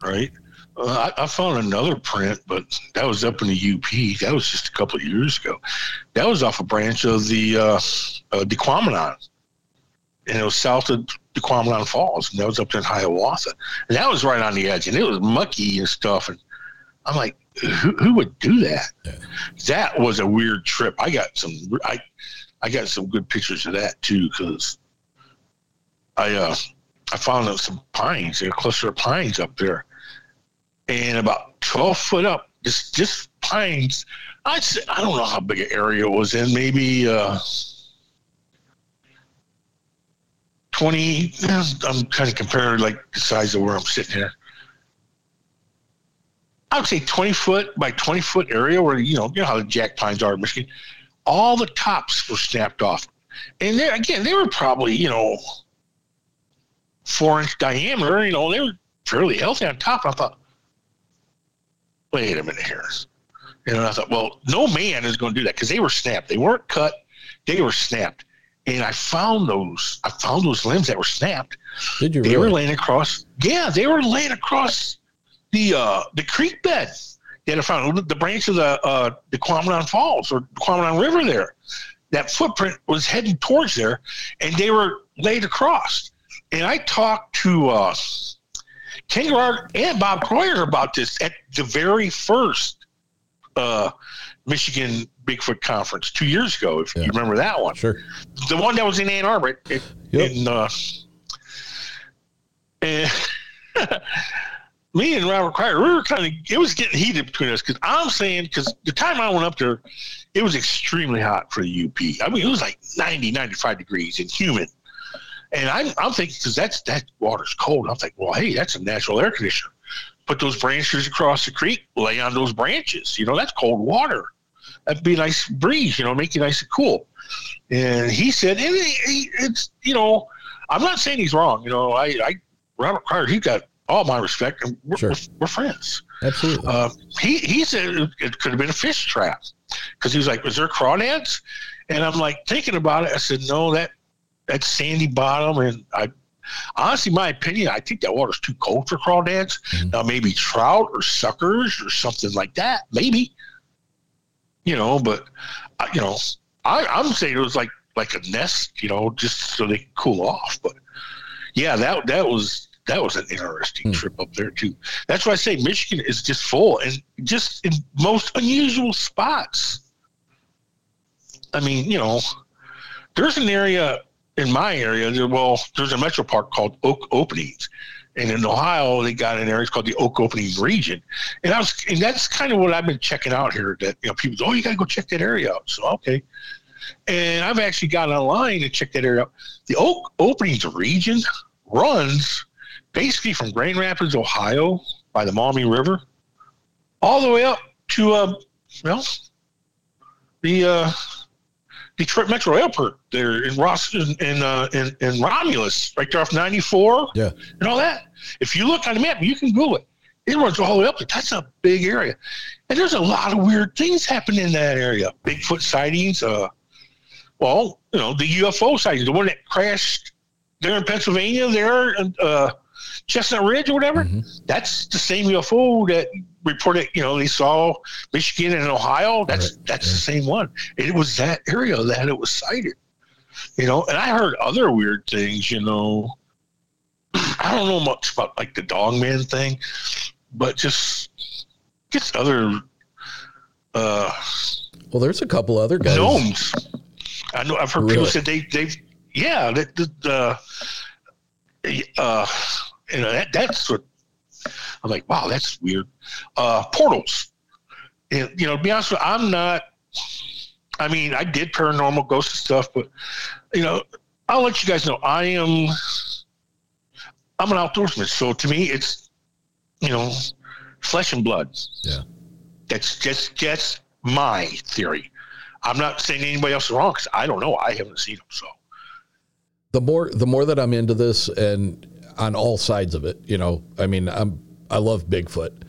Right. Uh, I, I, found another print, but that was up in the UP. That was just a couple of years ago. That was off a branch of the uh, uh, and it was south of Tahquamenon Falls, and that was up in Hiawatha. And that was right on the edge, and it was mucky and stuff. And I'm like, who, who would do that? Yeah. That was a weird trip. I got some, I, I got some good pictures of that too, because I, uh, I found some pines, a cluster of pines up there, and about 12 foot up, just just pines. I'd say, I don't know how big an area it was in, maybe uh, 20. I'm kind of comparing like the size of where I'm sitting here. I would say 20 foot by 20 foot area where, you know, you know how the jack pines are in Michigan. All the tops were snapped off. And there again, they were probably, you know, four inch diameter, you know, they were fairly healthy on top. I thought, wait a minute here. And I thought, well, no man is going to do that because they were snapped. They weren't cut, they were snapped. And I found those, I found those limbs that were snapped. Did you? They really? were laying across. Yeah, they were laying across the uh, the creek bed. They had found the branch of the uh, the Quamanon Falls or Quamanon River there. That footprint was heading towards there, and they were laid across. And I talked to uh, Ken Gerhard and Bob Croyer about this at the very first uh, Michigan Bigfoot conference two years ago, if yeah. you remember that one. Sure. The one that was in Ann Arbor. It, yep. In, uh, and me and Robert Croyer, we were kind of, it was getting heated between us because I'm saying, because the time I went up there, it was extremely hot for the UP. I mean, it was like 90, 95 degrees and humid. And I'm, I'm thinking, because that's that water's cold. I'm thinking, well, hey, that's a natural air conditioner. Put those branches across the creek, lay on those branches. You know, that's cold water. That'd be a nice breeze, you know, make you nice and cool. And he said, and it's, you know, I'm not saying he's wrong. You know, I, I Robert Carter, he got all my respect, and we're, sure. we're, we're, friends. Absolutely. Uh, he, he said it could have been a fish trap because he was like, was there crawdads? And I'm like thinking about it. I said, no, that that sandy bottom, and I honestly, my opinion, I think that water's too cold for crawdads. Mm-hmm. Now maybe trout or suckers or something like that, maybe. You know, but uh, you know, I, I'm saying it was like like a nest, you know, just so they cool off. But yeah, that that was that was an interesting mm. trip up there too. That's why I say Michigan is just full and just in most unusual spots. I mean, you know, there's an area in my area, well, there's a metro park called Oak Openings. And in Ohio, they got an area called the Oak Openings region. And I was, and that's kind of what I've been checking out here that, you know, people go, oh, you got to go check that area out. So, okay. And I've actually got online and checked that area out. The Oak Openings region runs basically from Grand Rapids, Ohio, by the Maumee River, all the way up to, uh, well, the, uh, Detroit Metro Airport there in Ross in in, uh, in, in Romulus, right there off 94, yeah, and all that. If you look on the map, you can Google it. It runs all the way up there. That's a big area, and there's a lot of weird things happening in that area. Bigfoot sightings. Uh, well, you know the UFO sightings, the one that crashed there in Pennsylvania, there, uh, Chestnut Ridge or whatever. Mm-hmm. That's the same UFO that reported, you know, they saw Michigan and Ohio. That's right. that's yeah. the same one. It was that area that it was sighted. You know, and I heard other weird things, you know. I don't know much about like the dog man thing, but just gets other uh well there's a couple other guys. Gnomes. I know I've heard really? people say they they've yeah, that the uh, uh you know that that's what I'm like, wow, that's weird. Uh, portals. And, you know, to be honest with you, I'm not I mean, I did paranormal ghost stuff, but you know, I'll let you guys know I am. I'm an outdoorsman, so to me, it's you know, flesh and blood. Yeah. That's just just my theory. I'm not saying anybody else is wrong because I don't know. I haven't seen them, so the more the more that I'm into this and on all sides of it, you know, I mean, I'm I love Bigfoot.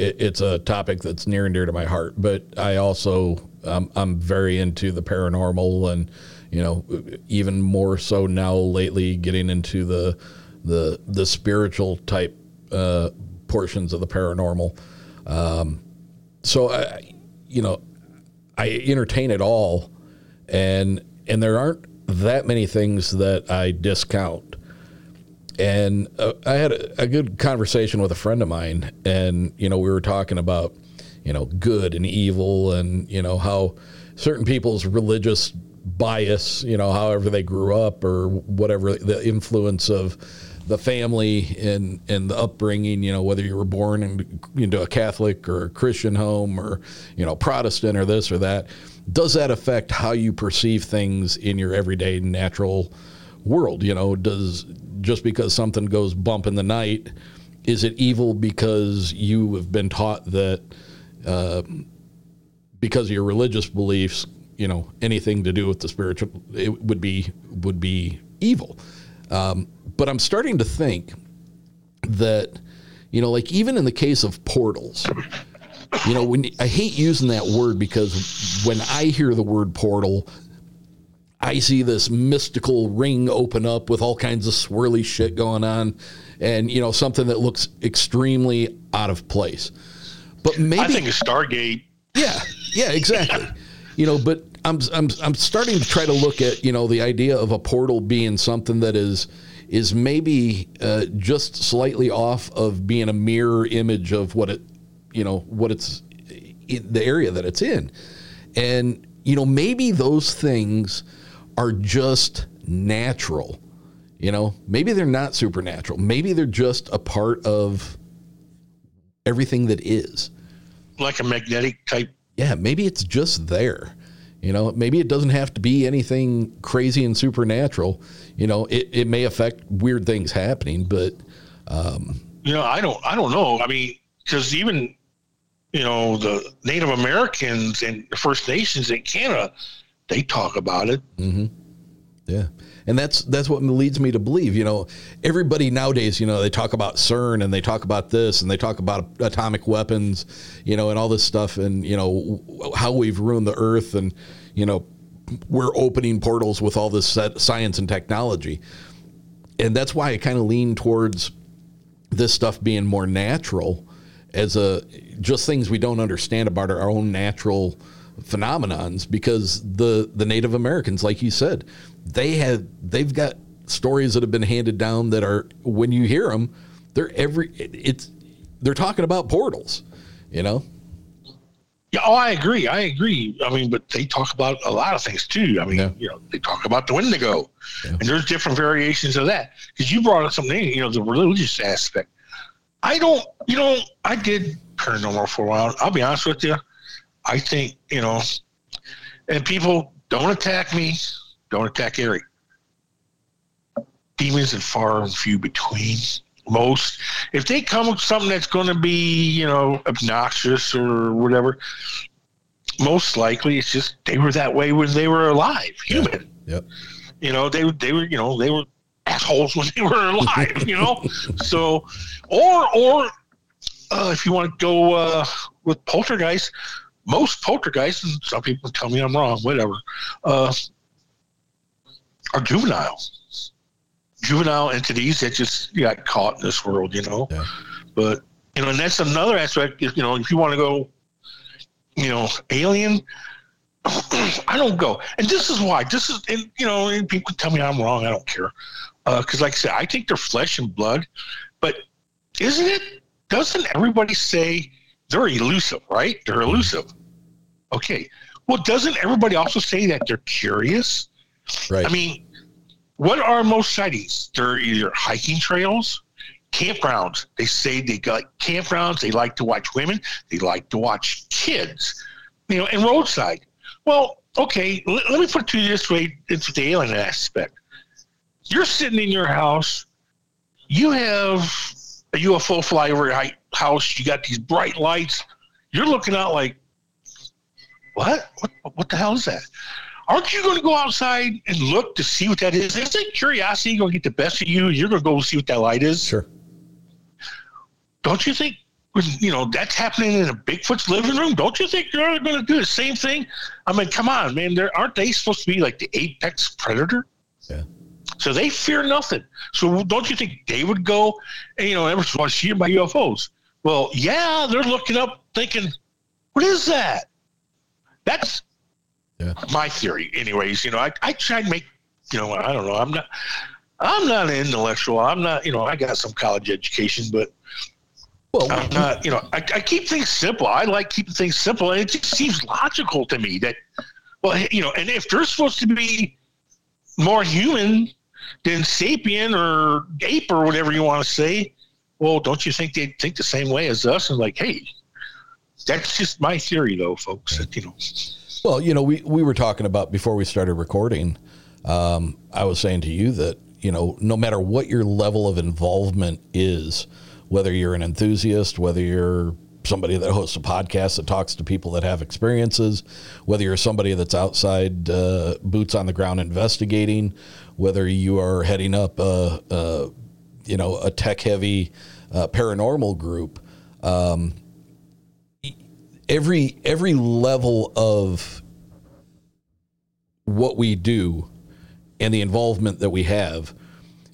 It, it's a topic that's near and dear to my heart, but I also um, I'm very into the paranormal and you know even more so now lately getting into the the the spiritual type uh, portions of the paranormal. Um, so I, you know, I entertain it all, and and there aren't that many things that I discount. And uh, I had a, a, good conversation with a friend of mine, and you know we were talking about you know good and evil, and you know how certain people's religious bias, you know, however they grew up or whatever the influence of the family and and the upbringing, you know, whether you were born in, into a Catholic or a Christian home or you know Protestant or this or that, does that affect how you perceive things in your everyday natural world? You know, does just because something goes bump in the night, is it evil because you have been taught that uh, because of your religious beliefs, you know, anything to do with the spiritual, it would be would be evil. Um, but I'm starting to think that, you know, like even in the case of portals, you know, when I hate using that word because when I hear the word portal, I see this mystical ring open up with all kinds of swirly shit going on, and you know something that looks extremely out of place. But maybe I think a Stargate. Yeah, yeah, exactly. you know, but I'm I'm I'm starting to try to look at you know the idea of a portal being something that is is maybe uh, just slightly off of being a mirror image of what it you know what it's in, the area that it's in, and you know maybe those things are just natural. You know, maybe they're not supernatural. Maybe they're just a part of everything that is. Like a magnetic type. Yeah, maybe it's just there. You know, maybe it doesn't have to be anything crazy and supernatural. You know, it, it may affect weird things happening, but um, you know, I don't I don't know. I mean, because even you know the Native Americans and the First Nations in Canada, they talk about it. Mm-hmm. Yeah, and that's that's what leads me to believe. You know, everybody nowadays, you know, they talk about CERN and they talk about this and they talk about atomic weapons, you know, and all this stuff, and you know how we've ruined the Earth, and you know we're opening portals with all this science and technology, and that's why I kind of lean towards this stuff being more natural as a just things we don't understand about our own natural phenomenons because the the Native Americans, like you said, they had they've got stories that have been handed down that are when you hear them, they're every it's they're talking about portals, you know. Yeah, oh, I agree. I agree. I mean, but they talk about a lot of things too. I mean, yeah. you know, they talk about the Wendigo, yeah. and there's different variations of that. Because you brought up something, you know, the religious aspect. I don't, you know, I did paranormal for a while. I'll be honest with you. I think, you know, and people don't attack me, don't attack Eric. Demons are far and few between. Most, if they come with something that's going to be, you know, obnoxious or whatever, most likely it's just they were that way when they were alive, human. Yeah. Yep. You know, they they were, you know, they were assholes when they were alive. you know, so or or uh, if you want to go uh, with poltergeist, most poltergeists, and some people tell me I'm wrong, whatever, uh, are juvenile. Juvenile entities that just got caught in this world, you know. Yeah. But you know, and that's another aspect. You know, if you want to go, you know, alien, I don't go. And this is why. This is, and you know, and people tell me I'm wrong. I don't care, because uh, like I said, I think they're flesh and blood. But isn't it? Doesn't everybody say they're elusive, right? They're elusive. Okay. Well, doesn't everybody also say that they're curious? Right. I mean, what are most sightings? They're either hiking trails, campgrounds. They say they got campgrounds. They like to watch women. They like to watch kids, you know, and roadside. Well, okay, let, let me put it to you this way it's the alien aspect. You're sitting in your house, you have a UFO fly over your house, you got these bright lights, you're looking out like, what? What, what the hell is that? Aren't you going to go outside and look to see what that is? Is that curiosity going to get the best of you? You're going to go see what that light is? Sure. Don't you think you know that's happening in a Bigfoot's living room. Don't you think you're going to do the same thing? I mean, come on, man. There aren't they supposed to be like the apex predator? Yeah. So they fear nothing. So don't you think they would go? And, you know, everyone's to see my UFOs. Well, yeah, they're looking up, thinking, "What is that?" That's yeah. my theory, anyways. You know, I I try to make, you know, I don't know. I'm not. I'm not an intellectual. I'm not, you know, I got some college education, but well, I'm not, you know, I, I, keep things simple. I like keeping things simple, and it just seems logical to me that, well, you know, and if they're supposed to be more human than sapien or ape or whatever you want to say, well, don't you think they'd think the same way as us? And like, hey, that's just my theory, though, folks. That, you know. Well, you know, we we were talking about before we started recording. Um, I was saying to you that you know, no matter what your level of involvement is whether you're an enthusiast, whether you're somebody that hosts a podcast that talks to people that have experiences, whether you're somebody that's outside uh, boots on the ground investigating, whether you are heading up a, a you know a tech heavy uh, paranormal group. Um, every every level of what we do and the involvement that we have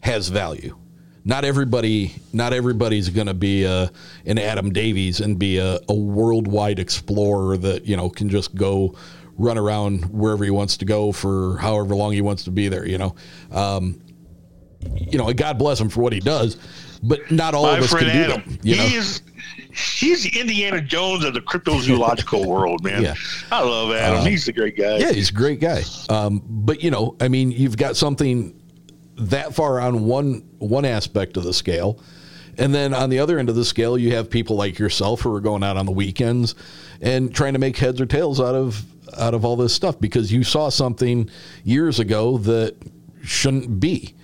has value not everybody not everybody's going to be a, an Adam Davies and be a, a, worldwide explorer that you know can just go run around wherever he wants to go for however long he wants to be there. You know, um, you know, God bless him for what he does, but not all My of us friend can Adam, do that. You he know? is he's the Indiana Jones of the cryptozoological world, man. Yeah. I love Adam. Uh, he's a great guy. Yeah, he's a great guy. Um, but you know, I mean, you've got something that far on one one aspect of the scale. And then on the other end of the scale, you have people like yourself who are going out on the weekends and trying to make heads or tails out of out of all this stuff because you saw something years ago that shouldn't be.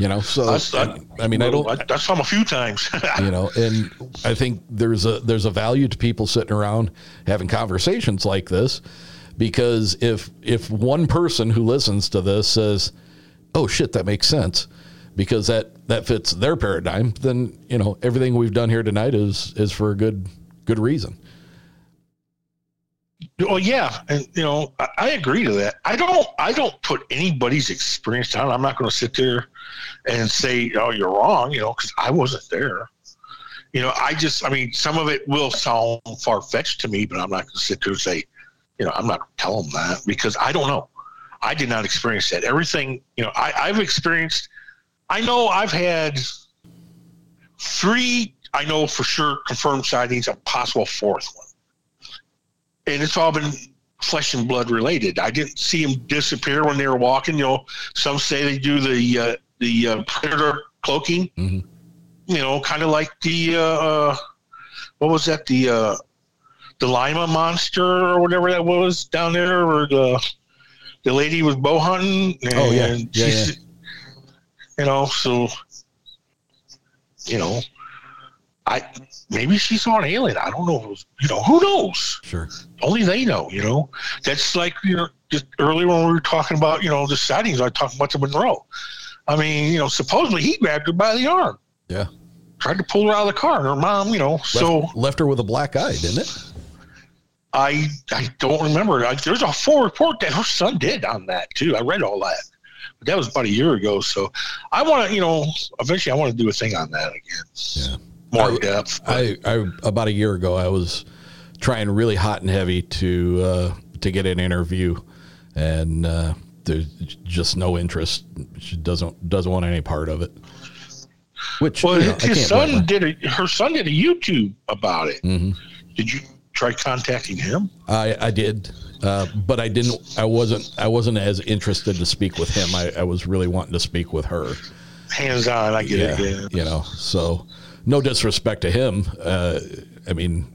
You know, so That's- I, I mean, I don't. I, I saw him a few times. you know and i think there's a there's a value to people sitting around having conversations like this because if if one person who listens to this says oh shit that makes sense because that that fits their paradigm then you know everything we've done here tonight is is for a good good reason Well, yeah, and you know, I, I agree to that. I don't, I don't put anybody's experience down. I'm not going to sit there and say, "Oh, you're wrong," you know, because I wasn't there. You know, I just, I mean, some of it will sound far fetched to me, but I'm not going to sit there and say, you know, I'm not tell them that because I don't know. I did not experience that. Everything, you know, I, I've experienced. I know I've had three. I know for sure confirmed sightings, a possible fourth one and it's all been flesh and blood related. I didn't see them disappear when they were walking. You know, some say they do the uh, the uh, predator cloaking. Mhm. You know, kind of like the uh, uh, what was that the uh, the Lima monster or whatever that was down there, or the the lady was bow hunting. And Oh, yeah. Yeah, she's- You know, so you know, I maybe she saw an alien. I don't know. If it was, you know, who knows? sure only they know, you know. That's like you know, just earlier when we were talking about, you know, the sightings, I talked about the Monroe. I mean, you know, supposedly he grabbed her by the arm, yeah tried to pull her out of the car, and her mom, you know. left, So left her with a black eye didn't it I I don't remember. I, there's a full report that her son did on that too. I read all that, but that was about a year ago. So I want to, you know, eventually I want to do a thing on that again, yeah more I- depth. I, I about a year ago I was trying really hot and heavy to uh, to get an interview, and uh, there's just no interest. She doesn't doesn't want any part of it. Which well, you know, his son her. did a, her son did a YouTube about it. Mhm. Did you try contacting him? I, I did, uh, but I didn't. I wasn't. I wasn't as interested to speak with him. I, I was really wanting to speak with her. Hands on, I get yeah, it. Yeah. you know. So, no disrespect to him. Uh, I mean,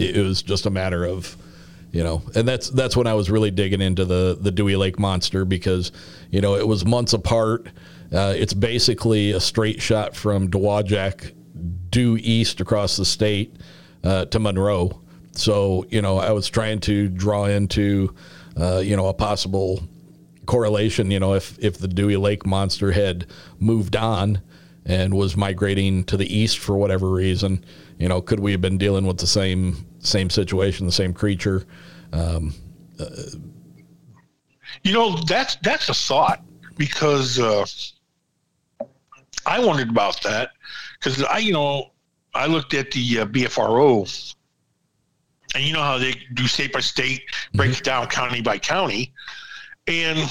it, was just a matter of you know, and that's that's when I was really digging into the the Dewey Lake monster because you know it was months apart. Uh, it's basically a straight shot from Dowagiac due east across the state uh, to Monroe. So you know, I was trying to draw into uh, you know a possible correlation. You know, if if the Dewey Lake monster had moved on and was migrating to the east for whatever reason, you know, could we have been dealing with the same same situation, the same creature? Um, uh, you know, that's that's a thought because uh, I wondered about that because I, you know, I looked at the uh, BFRO, and you know how they do state by state, break mm-hmm. it down county by county, and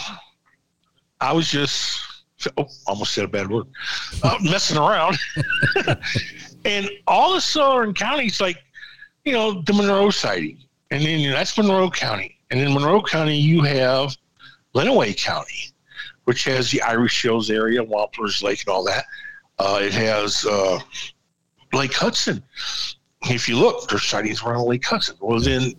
I was just oh, almost said a bad word, uh, messing around, and all the southern counties, like you know, the Monroe sighting, and then you know, that's Monroe County, and in Monroe County you have Lenawee County, which has the Irish Hills area, Wampler's Lake, and all that. Uh, it has uh, Lake Hudson. If you look, there's sightings around Lake Hudson. Well, then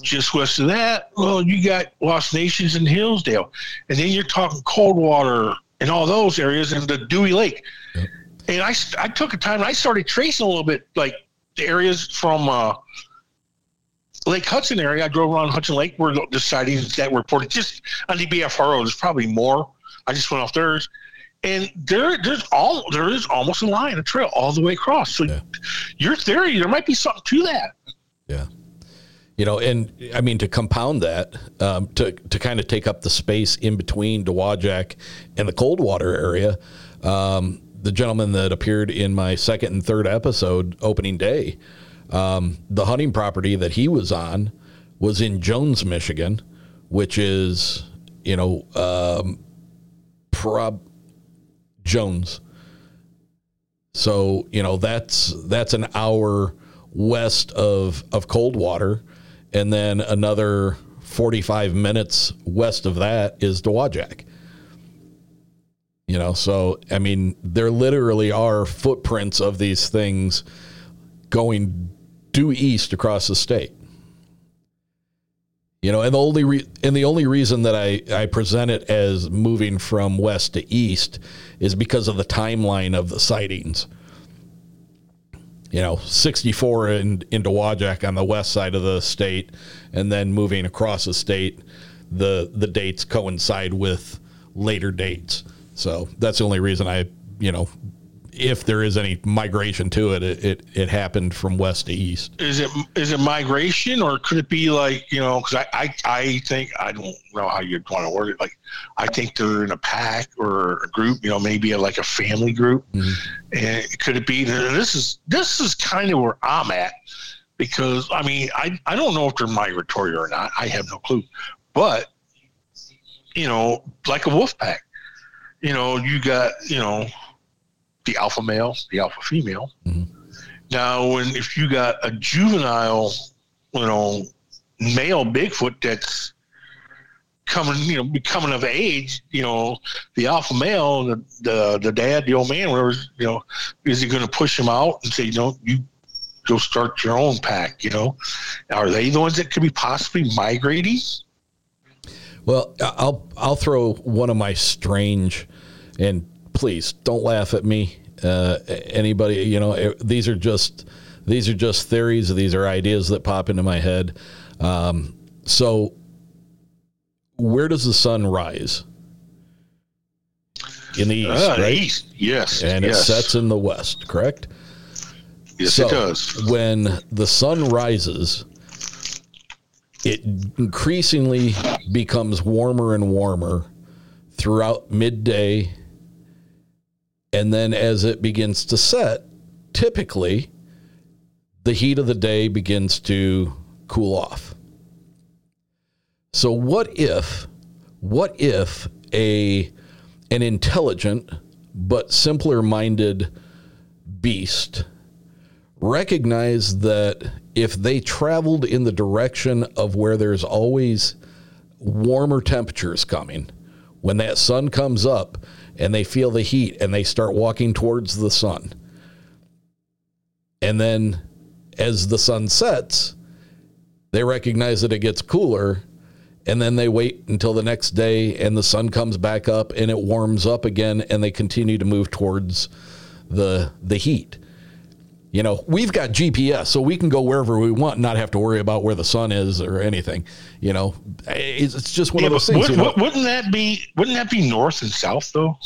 just west of that, well, you got Lost Nations and Hillsdale, and then you're talking Coldwater and all those areas and the Dewey Lake. Yep. And I, I took a time and I started tracing a little bit, like the areas from uh, Lake Hudson area. I drove around Hudson Lake where the sightings that were reported just on the BFRO. There's probably more. I just went off theirs and there there's all there is almost a line, a trail all the way across. So yeah. your theory, there might be something to that. Yeah. You know, and I mean to compound that, um, to to kind of take up the space in between Dowagiac and the Coldwater area, um, the gentleman that appeared in my second and third episode opening day, um, the hunting property that he was on was in Jones, Michigan, which is you know um, prob Jones. So you know that's that's an hour west of of Coldwater, and then another forty five minutes west of that is Dowagiac. You know, so I mean, there literally are footprints of these things going due east across the state. You know, and the only re- and the only reason that I, I present it as moving from west to east is because of the timeline of the sightings. You know, 64 in, into Dowagiac on the west side of the state, and then moving across the state, the the dates coincide with later dates. So that's the only reason I, you know, if there is any migration to it, it, it, it, happened from west to east. Is it is it migration or could it be like you know? Because I, I I think I don't know how you'd want to word it. Like I think they're in a pack or a group. You know, maybe a, like a family group. Mm-hmm. And could it be? This is this is kind of where I'm at because I mean I I don't know if they're migratory or not. I have no clue, but you know, like a wolf pack. You know, you got you know the alpha male, the alpha female. Mm-hmm. Now, when if you got a juvenile, you know, male Bigfoot that's coming, you know, becoming of age, you know, the alpha male, the the, the dad, the old man, whatever, you know, is he going to push him out and say, you know, you go start your own pack? You know, are they the ones that could be possibly migrating? Well, I'll I'll throw one of my strange and please don't laugh at me. Uh, anybody, you know, these are just these are just theories. These are ideas that pop into my head. Um, so, where does the sun rise? In the east, uh, right? East, yes, and yes. it sets in the west, correct? Yes, so, it does. When the sun rises, it increasingly becomes warmer and warmer throughout midday and then as it begins to set, typically the heat of the day begins to cool off. So what if what if a an intelligent but simpler minded beast recognized that if they traveled in the direction of where there's always warmer temperatures coming, when that sun comes up, and they feel the heat and they start walking towards the sun. And then as the sun sets, They recognize that it gets cooler and then they wait until the next day and the sun comes back up and it warms up again and they continue to move towards the the heat. You know, we've got GPS, so we can go wherever we want and not have to worry about where the sun is or anything. You know, it's, it's just one Yeah, of those things. would, you know? wouldn't that be wouldn't that be north and south though?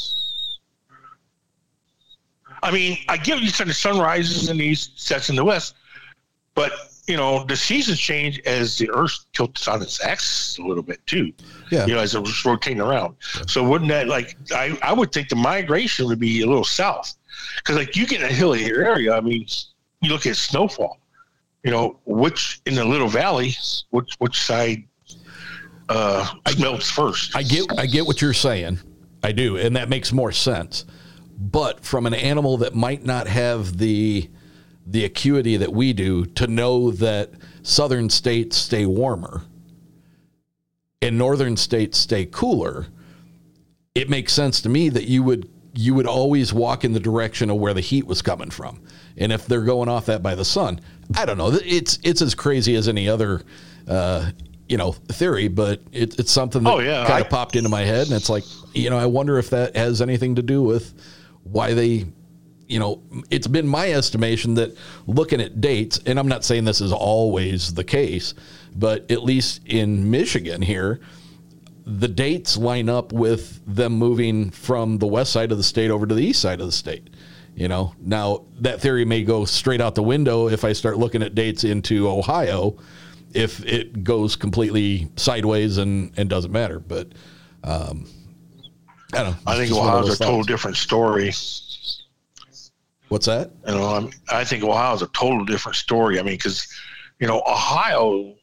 I mean, I get what you said the sun rises in the east, sets in the west, but you know the seasons change as the Earth tilts on its axis a little bit too. Yeah. You know, as it's rotating around. So wouldn't that like I, I would think the migration would be a little south because like you get in a hilly area. I mean, you look at snowfall. You know, which in the little valley, which which side uh, melts first? I get I get what you're saying. I do, and that makes more sense. But from an animal that might not have the the acuity that we do to know that southern states stay warmer and northern states stay cooler, it makes sense to me that you would you would always walk in the direction of where the heat was coming from. And if they're going off that by the sun, I don't know. It's it's as crazy as any other uh, you know theory, but it, it's something that Oh, yeah, kind of popped into my head, and it's like you know I wonder if that has anything to do with why they you know, it's been my estimation that looking at dates, and I'm not saying this is always the case, but at least in Michigan here, the dates line up with them moving from the west side of the state over to the east side of the state. You know, now that theory may go straight out the window if I start looking at dates into Ohio, if it goes completely sideways and, and doesn't matter. But um, I don't know. I think Just one of Ohio's a total different story. What's that? You know, I'm, I think Ohio's a total different story. I mean, because you know, Ohio.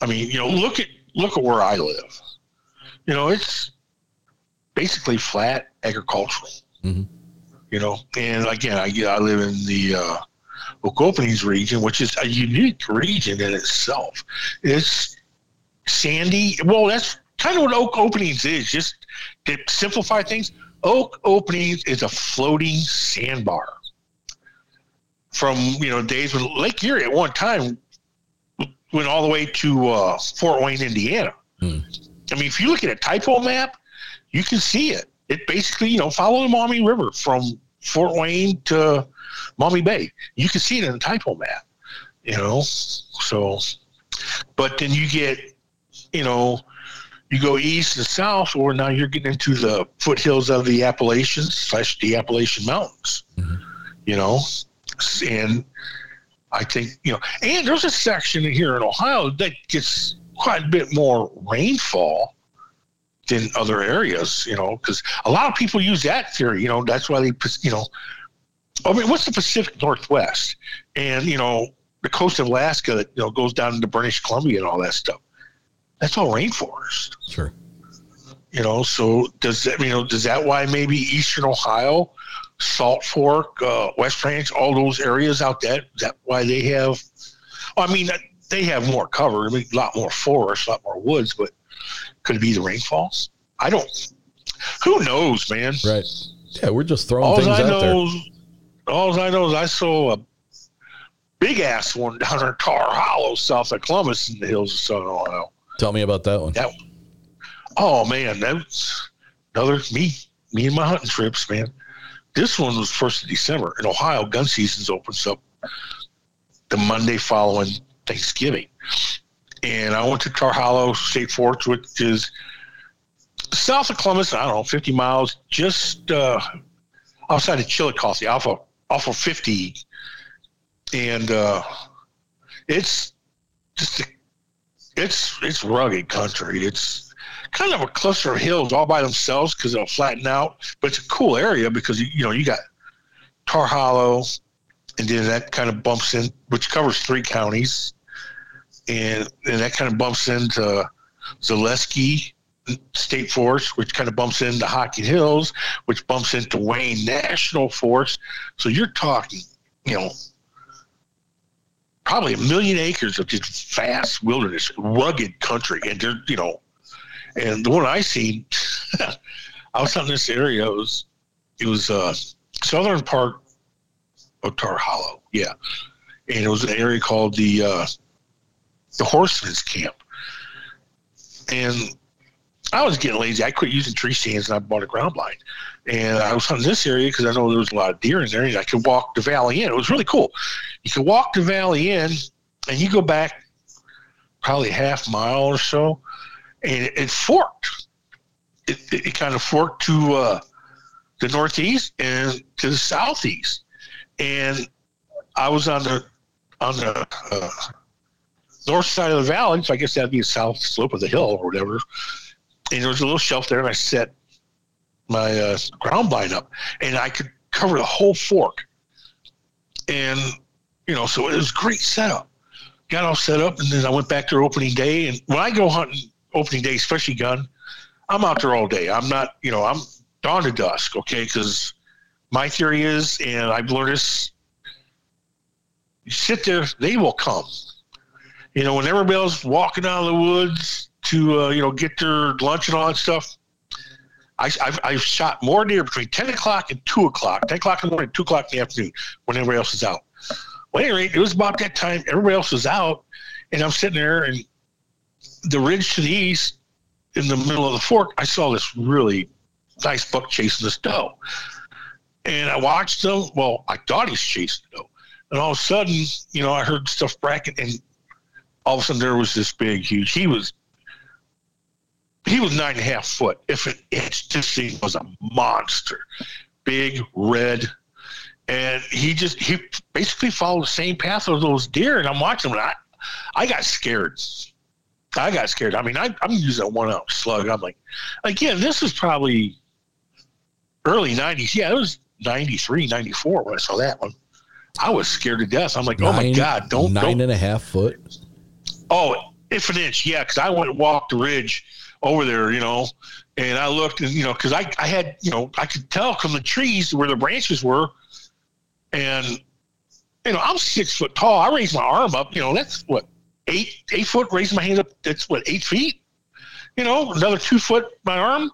I mean, you know, look at look at where I live. You know, it's basically flat agricultural. Mhm. You know, and again, I I live in the uh, Oak Openings region, which is a unique region in itself. It's sandy. Well, that's kind of what Oak Openings is. Just to simplify things, Oak Openings is a floating sandbar. From you know days when Lake Erie at one time went all the way to uh, Fort Wayne, Indiana. Hmm. I mean, if you look at a topo map, you can see it. It basically, you know, follow the Maumee River from Fort Wayne to Maumee Bay. You can see it in the topo map, you know. So, but then you get, you know, you go east and south, or now you're getting into the foothills of the Appalachians slash the Appalachian Mountains, you know, and I think you know, and there's a section here in Ohio that gets quite a bit more rainfall than other areas, you know, because a lot of people use that theory. You know, that's why they, you know, I mean, what's the Pacific Northwest, and you know, the coast of Alaska that you know goes down into British Columbia and all that stuff. That's all rainforest. Sure. You know, so does that you know does that why maybe Eastern Ohio, Salt Fork, uh, West Branch, all those areas out there? Is that why they have? I mean, they have more cover. I mean, a lot more forest, a lot more woods, but could it be the rainfalls? I don't. Who knows, man? Right. Yeah, we're just throwing All things I out know, all I know is I saw a big ass one down in Tar Hollow, south of Columbus, in the hills of Southern Ohio. Tell me about that one. That, oh man, that's another me, me and my hunting trips, man. This one was first of December. In Ohio, gun seasons opens up the Monday following Thanksgiving, and I went to Tar Hollow State Forest, which is south of Columbus. I don't know, fifty miles, just uh, outside of Chillicothe, off of off of fifty, and uh, it's just it's it's rugged country. It's kind of a cluster of hills all by themselves because they'll flatten out. But it's a cool area because you, you know you got Tar Hollow, and then that kind of bumps in, which covers three counties, and and that kind of bumps into Zaleski State Forest, which kind of bumps into Hocking Hills, which bumps into Wayne National Forest. So you're talking, you know, probably a million acres of just vast wilderness, rugged country, and there, you know, and the one I seen, I was in this area. It was, it was uh, southern part of Tar Hollow, yeah, and it was an area called the uh, the horseman's camp. And I was getting lazy. I quit using tree stands and I bought a ground blind. And I was hunting this area because I know there was a lot of deer in there and I could walk the valley in. It was really cool. You could walk the valley in and you go back probably half mile or so and it, it forked. It, it, kind of forked to uh, the northeast and to the southeast. And I was on the on the uh, north side of the valley, so I guess that'd be the south slope of the hill or whatever. And there was a little shelf there, and I set my uh, ground blind up, and I could cover the whole fork. And you know, so it was great setup. Got all set up, and then I went back there opening day. And when I go hunting opening day, especially gun, I'm out there all day. I'm not, you know, I'm dawn to dusk, okay? Because my theory is, and I've learned this, you sit there, they will come. You know, when everybody else walking out of the woods to, uh, you know, get their lunch and all that stuff, I, have I've shot more deer between 10 o'clock and 2 o'clock, 10 o'clock in the morning, 2 o'clock in the afternoon, when everybody else is out. Well, at any rate, it was about that time everybody else was out, and I'm sitting there, and the ridge to the east, in the middle of the fork, I saw this really nice buck chasing this doe. And I watched him. Well, I thought he's chasing the doe. And all of a sudden, you know, I heard stuff bracket, and all of a sudden there was this big, huge. He was he was nine and a half foot. If it, it's this thing was a monster, big, red, and he just he basically followed the same path of those deer. And I'm watching him, and I I got scared. I got scared. I mean, I, am using a one ounce slug. I'm like, again, this was probably early 90s. Yeah, it was 93, 94 when I saw that one. I was scared to death. I'm like, nine, oh my God, don't. nine don't. and a half foot? Oh, if an inch, yeah, because I went and walked the ridge over there, you know, and I looked and, you know, because I, I had, you know, I could tell from the trees where the branches were. And, you know, I'm six foot tall. I raised my arm up, you know, that's what, eight eight foot, raising my hand up. That's what eight feet. You know, another two foot my arm,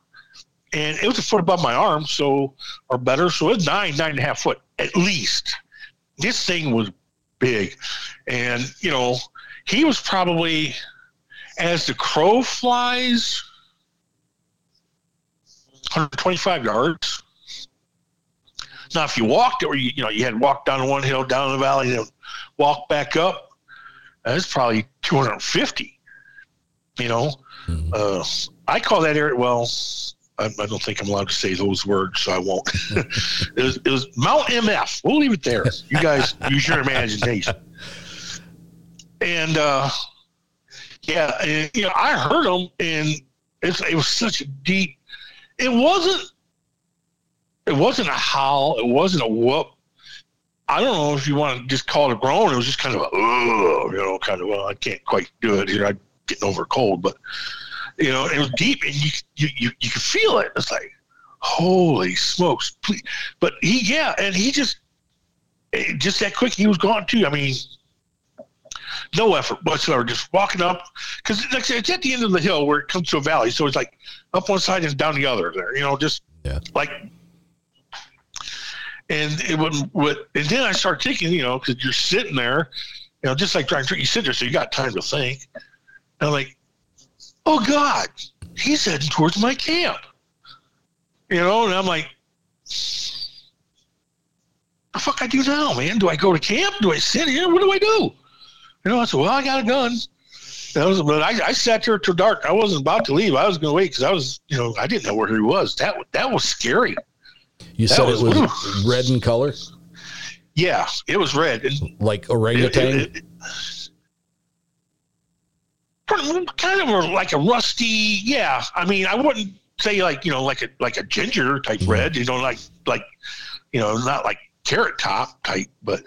and it was a foot above my arm, so or better. So it's nine nine and a half foot at least. This thing was big, and you know, he was probably as the crow flies. 125 yards. Now, if you walked, or you, you know, you had walked down one hill, down the valley, and walk back up, that's probably 250. You know, mm-hmm. uh, I call that area. Well, I, I, don't think I'm allowed to say those words, so I won't. it, was, it was Mount MF. We'll leave it there. You guys use your imagination. And uh, yeah, and, you know, I heard them, and it was such a deep. It wasn't. It wasn't a howl. It wasn't a whoop. I don't know if you want to just call it a groan. It was just kind of a, you know, kind of, well, I can't quite do it here. I'm getting over a cold, but, you know, it was deep and you, you, you, you could feel it. It's like, holy smokes. Please. But he, yeah, and he just, eh, just that quick, he was gone too. I mean, no effort whatsoever, just walking up because it's at the end of the hill where it comes to a valley. So it's like up one side and down the other there, you know, just yeah. like and it would, would and then I start thinking, you know, because you're sitting there, you know, just like trying to you sit there, so you got time to think. And I'm like, oh God, he's heading towards my camp. You know, and I'm like, the fuck I do now, man? Do I go to camp? Do I sit here? What do I do? You know, I said, well, I got a gun. That was, but I, I sat there till dark. I wasn't about to leave. I was going to wait because I was, you know, I didn't know where he was. That that was scary. You that said was, it was red in color. Yeah, it was red, like orangutan. It, it, it, kind of like a rusty. Yeah, I mean, I wouldn't say like you know like a like a ginger type mm-hmm. red. You know, like like you know not like carrot top type, but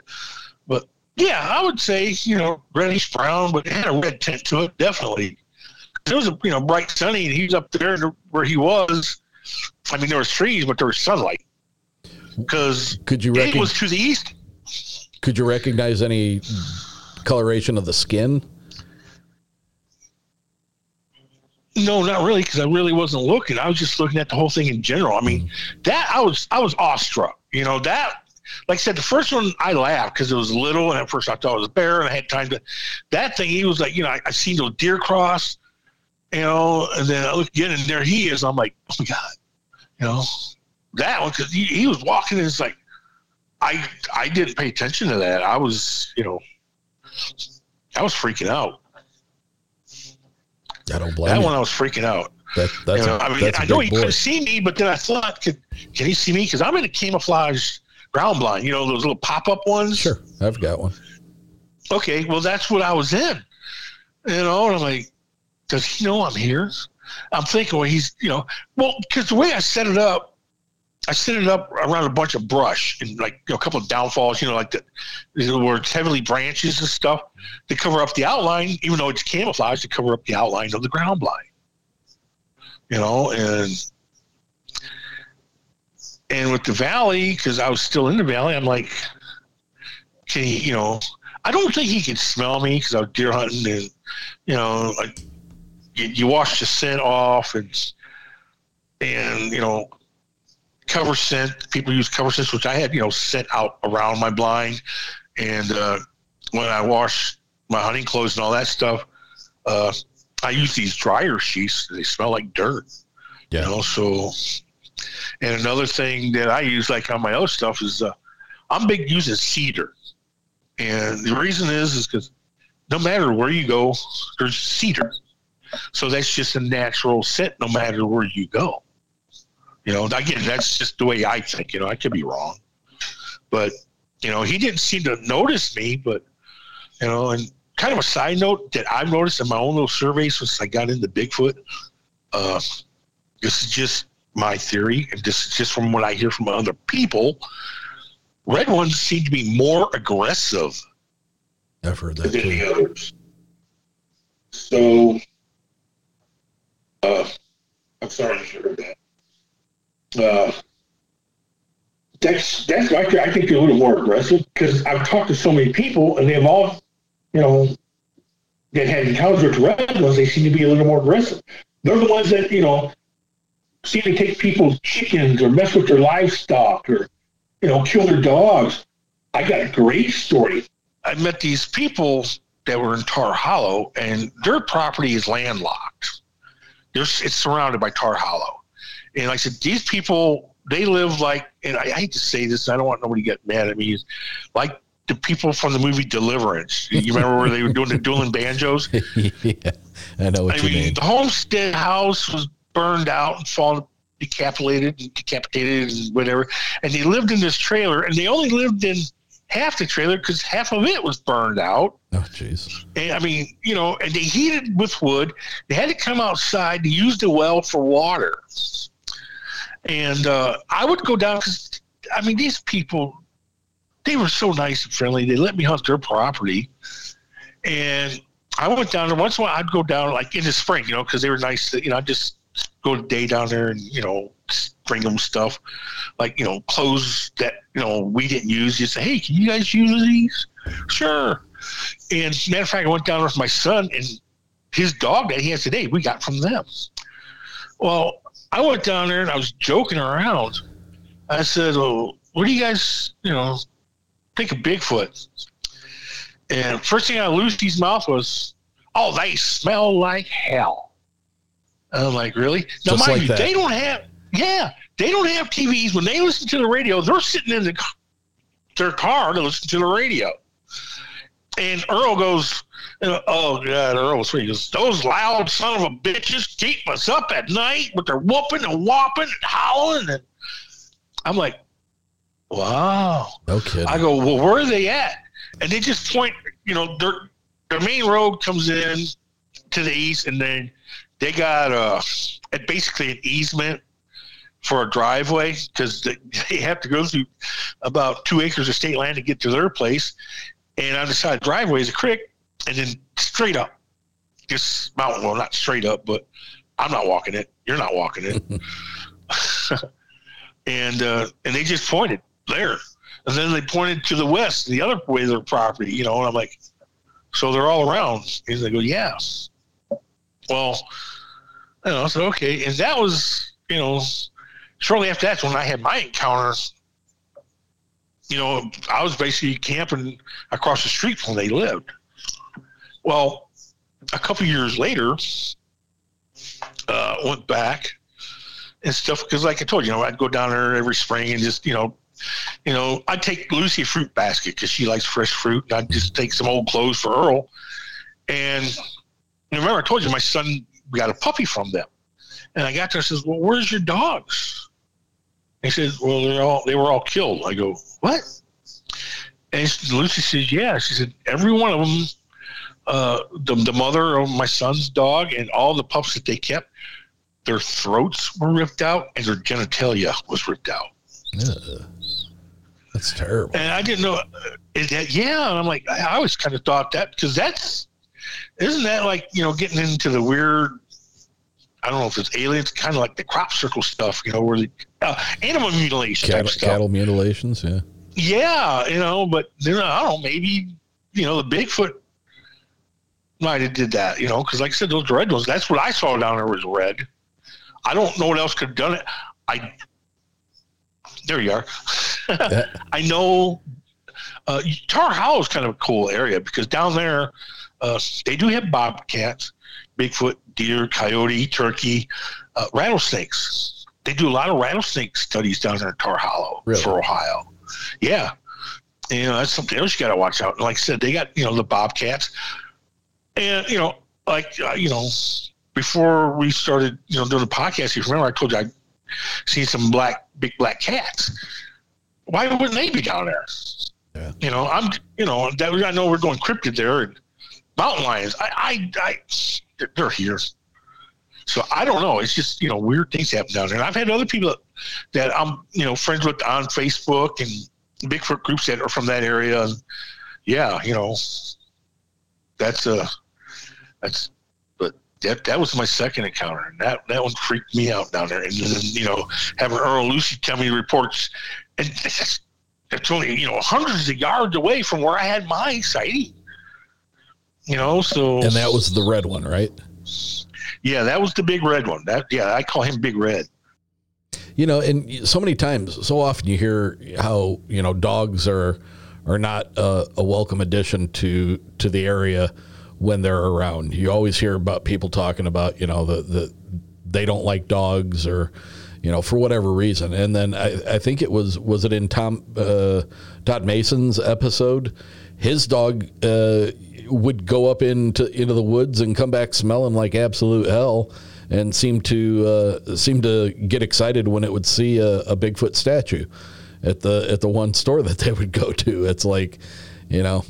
but yeah, I would say you know reddish brown, but it had a red tint to it. Definitely, it was a you know bright sunny, and he was up there where he was. I mean, there was trees, but there was sunlight because could you rec- it was to the east. Could you recognize any coloration of the skin? No, not really, because I really wasn't looking. I was just looking at the whole thing in general. I mean, mm. that I was I was awestruck. You know that like I said, the first one I laughed because it was little, and at first I thought it was a bear, and I had time to. That thing, he was like, you know, I, I seen those deer cross, you know, and then I look again, and there he is. I'm like, oh my god, you know, that one because he, he was walking, and it's like, I I didn't pay attention to that. I was, you know, I was freaking out. I don't blame That you. one I was freaking out. That, that's You know, a, I mean, that's I know he couldn't see me, but then I thought, could, can he see me? Because I'm in a camouflage ground blind. You know those little pop up ones. Sure, I've got one. Okay, well that's what I was in. You know, and I'm like, does he know I'm here? I'm thinking, well, he's, you know, well, because the way I set it up, I set it up around a bunch of brush and like you know, a couple of downfalls, you know, like the where it's heavily branches and stuff to cover up the outline, even though it's camouflage to cover up the outline of the ground blind. You know, and and with the valley, because I was still in the valley, I'm like, can he, you know, I don't think he could smell me because I was deer hunting and, you know, like you, you wash the scent off and, and, you know, cover scent. People use cover scents, which I had, you know, scent out around my blind. And uh, when I wash my hunting clothes and all that stuff, uh, I use these dryer sheets. They smell like dirt. Yeah. You know, so and another thing that I use, like on my other stuff, is uh, I'm big using cedar, and the reason is is because no matter where you go, there's cedar, so that's just a natural scent no matter where you go. You know, again, that's just the way I think. You know, I could be wrong, but you know, he didn't seem to notice me, but you know, and kind of a side note that I've noticed in my own little surveys since I got into Bigfoot. Uh, this is just my theory, and this is just from what I hear from other people. Red ones seem to be more aggressive I've heard that than the others. So, uh, I'm sorry to hear that. Uh, that's that's why I think they're a little more aggressive because I've talked to so many people and they've all, you know, that had encounters with ones. They seem to be a little more aggressive. They're the ones that you know seem to take people's chickens or mess with their livestock or you know kill their dogs. I got a great story. I met these people that were in Tar Hollow, and their property is landlocked. There's, it's surrounded by Tar Hollow, and like I said, these people they live like, and I, I hate to say this, I don't want nobody to get mad at me, like the people from the movie Deliverance. You remember where they were doing the dueling banjos? yeah, I know what I you mean, mean. the homestead house was burned out and fallen decapitated and decapitated and whatever. And they lived in this trailer, and they only lived in half the trailer because half of it was burned out. Oh, jeez. I mean, you know, and they heated with wood. They had to come outside to use the well for water. And uh, I would go down because, I mean, these people, they were so nice and friendly. They let me hunt their property. And I went down there once in a while. I'd go down like in the spring, you know, because they were nice. To, you know, I'd just go a day down there and you know bring them stuff like you know clothes that you know we didn't use. You say, hey, can you guys use these? Sure. And matter of fact, I went down there with my son and his dog that he has today. We got from them. Well, I went down there and I was joking around. I said, "Well, what do you guys, you know, think of Bigfoot?" And first thing I loosed his mouth was, "Oh, they smell like hell." I'm like, "Really?" Now, Just mind like you, that. they don't have, yeah, they don't have TVs. When they listen to the radio, they're sitting in the, their car to listen to the radio. And Earl goes, uh, "Oh God, Earl was He goes, those loud son of a bitches keep us up at night with their whooping and whopping and howling." And I'm like, "Wow." No kidding. I go, well, where are they at? And they just point, you know, their their main road comes in to the east, and then they got uh, a basically an easement for a driveway because they, they have to go through about two acres of state land to get to their place. And on the side the driveway is a creek, and then straight up, just mountain. Well, not straight up, but I'm not walking it. You're not walking it. and uh, and they just pointed there. And then they pointed to the west, the other way of their property, you know, and I'm like, so they're all around. And they go, yeah. Well, you know, I said, okay. And that was, you know, shortly after that's when I had my encounter you know, I was basically camping across the street from where they lived. Well, a couple years later, uh, went back and stuff because, like I told you, you know, I'd go down there every spring and just, you know, you know, I'd take Lucy a fruit basket because she likes fresh fruit, and I'd just take some old clothes for Earl. And remember, I told you my son got a puppy from them, and I got there and says, "Well, where's your dogs?" He says, "Well, they're all they were all killed." I go, "What?" And Lucy says, "Yeah." She said, "Every one of them, uh, the the mother of my son's dog and all the pups that they kept, their throats were ripped out and their genitalia was ripped out." Ugh. That's terrible. And I didn't know. uh, Is that yeah? And I'm like, I I always kind of thought that because that's isn't that like you know getting into the weird. I don't know if it's aliens, kind of like the crop circle stuff, you know, where the uh, animal mutilation Cattle, type stuff. cattle mutilations, yeah. Yeah, you know, but then I don't know, maybe you know the Bigfoot might have did that, you know, because like I said, those red ones. That's what I saw down there was red. I don't know what else could have done it. I there you are. I know uh, Tar Hollow is kind of a cool area because down there uh, they do have bobcats, Bigfoot, deer, coyote, turkey, uh, rattlesnakes. They do a lot of rattlesnake studies down there in Tar Hollow Really? for Ohio. Yeah. And, you know, that's something else you got to watch out. Like I said, they got, you know, the bobcats. And, you know, like, uh, you know, before we started, you know, doing the podcast, if you remember, I told you I seen some black, big black cats. Why wouldn't they be down there? Yeah. You know, I'm, you know, that I know we're going cryptid there and mountain lions. I, I, I, they're- they're here. So I don't know. It's just, you know, weird things happen down there. And I've had other people that, that I'm, you know, friends with on Facebook and Bigfoot groups that are from that area. And yeah, you know, that's, uh, that's, but that, that was my second encounter. And that, that one freaked me out down there. And then, you know, having Earl Lucy tell me reports and that's, that's only, you know, hundreds of yards away from where I had my sighting. You know, so And that was the red one, right? yeah, that was the big red one. That yeah, I call him Big Red. You know, and so many times, so often you hear how you know dogs are are not a, a welcome addition to to the area when they're around. You always hear about people talking about you know the the they don't like dogs or you know for whatever reason. And then I, I think it was was it in Tom uh, Todd Mason's episode, his dog. Uh, would go up into into the woods and come back smelling like absolute hell, and seem to uh, seem to get excited when it would see a, a Bigfoot statue at the at the one store that they would go to. It's like, you know,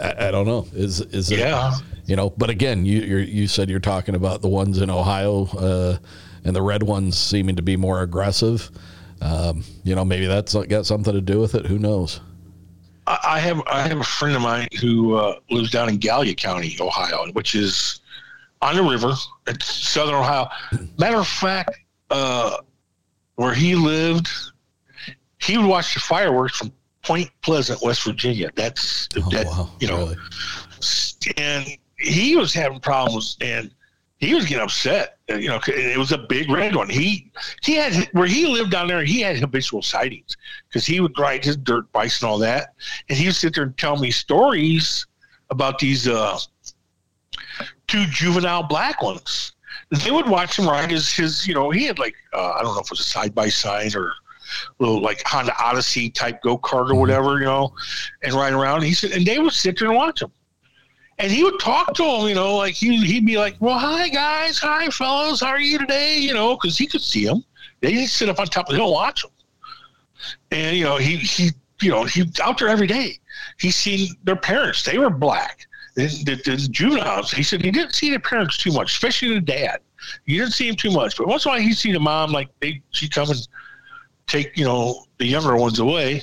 I, I don't know. Is is it? Yeah. You know, but again, you you're, you said you're talking about the ones in Ohio, uh, and the red ones seeming to be more aggressive. Um, you know, maybe that's got something to do with it. Who knows? I have I have a friend of mine who uh, lives down in Gallia County, Ohio, which is on the river. It's southern Ohio. Matter of fact, uh, where he lived, he would watch the fireworks from Point Pleasant, West Virginia. That's Oh, that wow, you know, really? and he was having problems and he was getting upset. uh, You know, it was a big red one. He he had where he lived down there. He had habitual sightings because he would ride his dirt bikes and all that, and he would sit there and tell me stories about these uh, two juvenile black ones. They would watch him ride his his. You know, he had like uh, I don't know if it was a side by side or little like Honda Odyssey type go kart or whatever, you know, and ride around. He said, and they would sit there and watch him and he would talk to him, you know, like he, he'd be like, well, hi guys, hi fellas, how are you today? You know, cause he could see them. They would sit up on top of the hill and watch them. And, you know, he, he, you know, he out there every day. He's seen their parents. They were black. The, the, the juveniles, he said he didn't see their parents too much, especially the dad. He didn't see him too much, but once in a while he'd see the mom, like they, she'd come and take, you know, the younger ones away.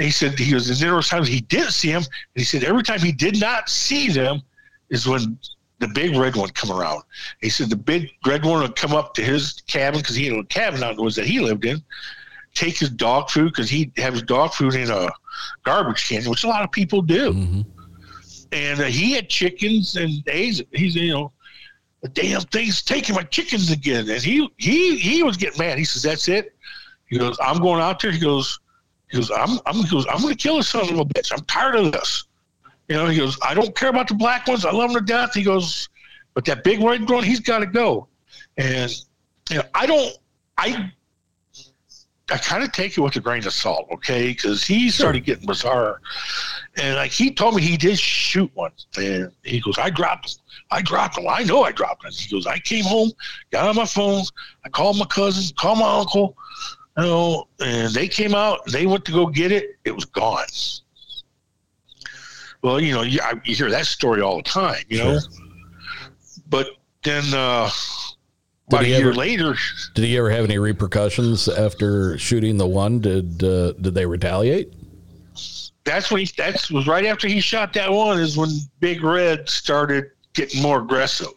He said he was, was times he didn't see them. And he said every time he did not see them is when the big red one come around. He said the big red one would come up to his cabin because he had a cabin out in the woods that he lived in, take his dog food because he'd have his dog food in a garbage can, which a lot of people do. Mm-hmm. And uh, he had chickens and eggs. He's, you know, the damn thing's taking my chickens again. And he, he, he was getting mad. He says, that's it. He goes, I'm going out there. He goes, He goes, I'm, I'm, he goes, I'm going to kill this son of a bitch. I'm tired of this. You know, he goes, I don't care about the black ones. I love them to death. He goes, but that big red one, he's got to go. And you know, I don't, I, I kind of take it with a grain of salt, okay? Because he started getting bizarre, and like he told me he did shoot one, and he goes, I dropped him. I dropped him. I know I dropped him. He goes, I came home, got on my phone, I called my cousin, called my uncle, know, and they came out. They went to go get it. It was gone. Well, you know, you, I, you hear that story all the time, you know. Sure. But then uh, about a year ever- later, Did he ever have any repercussions after shooting the one? Did uh, did they retaliate? that's when he that was right after he shot that one is when Big Red started getting more aggressive.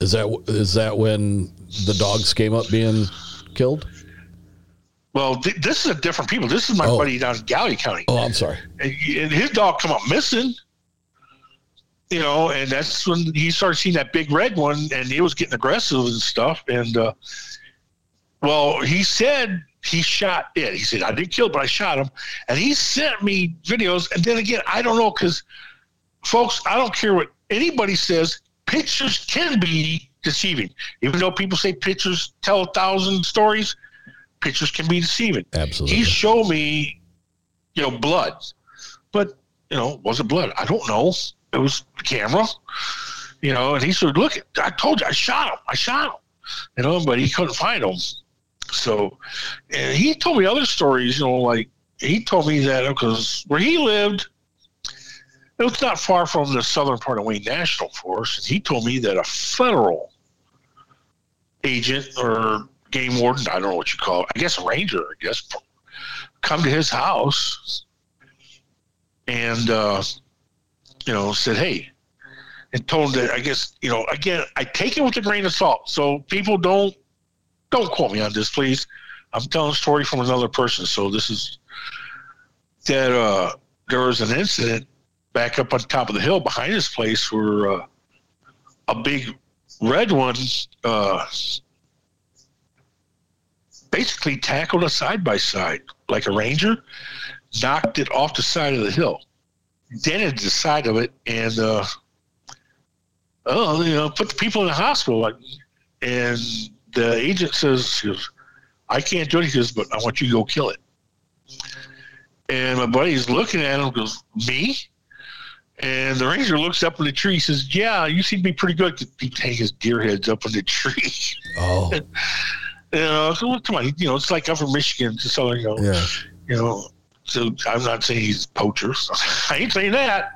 Is that is that when the dogs came up being killed? Well, th- this is a different people. This is my Oh. buddy down in Gallia County, Oh, I'm sorry. and, and his dog come up missing. You know, and that's when he started seeing that big red one, and he was getting aggressive and stuff. And uh, well, he said he shot it. He said I didn't kill, it, but I shot him. And he sent me videos. And then again, I don't know because, folks, I don't care what anybody says. Pictures can be deceiving, even though people say pictures tell a thousand stories. Pictures can be deceiving. Absolutely. He showed me, you know, blood, but you know, was it blood? I don't know. It was the camera, you know. And he said, "Look, I told you, I shot him. I shot him." You know, but he couldn't find him. So, and he told me other stories. You know, like he told me that because where he lived, it was not far from the southern part of Wayne National Forest. And he told me that a federal agent or game warden, I don't know what you call it, I guess ranger, I guess, come to his house and, uh, you know, said, hey, and told him that, I guess, you know, again, I take it with a grain of salt. So people don't, don't quote me on this, please. I'm telling a story from another person. So this is that, uh, there was an incident back up on top of the hill behind his place where, uh, a big red one, uh, basically tackled a side by side like a ranger, knocked it off the side of the hill, dented the side of it, and uh, oh, you know, put the people in the hospital. Like, and the agent says, goes, "I can't do it." He says, "But I want you to go kill it." And my buddy's looking at him, goes, "Me?" And the ranger looks up in the tree. Says, "Yeah, you seem to be pretty good." He take his deer heads up in the tree. Oh, You know, so come on, you know, it's like I'm from Michigan to Southern, you know, yeah. you know. So I'm not saying he's poacher. I ain't saying that,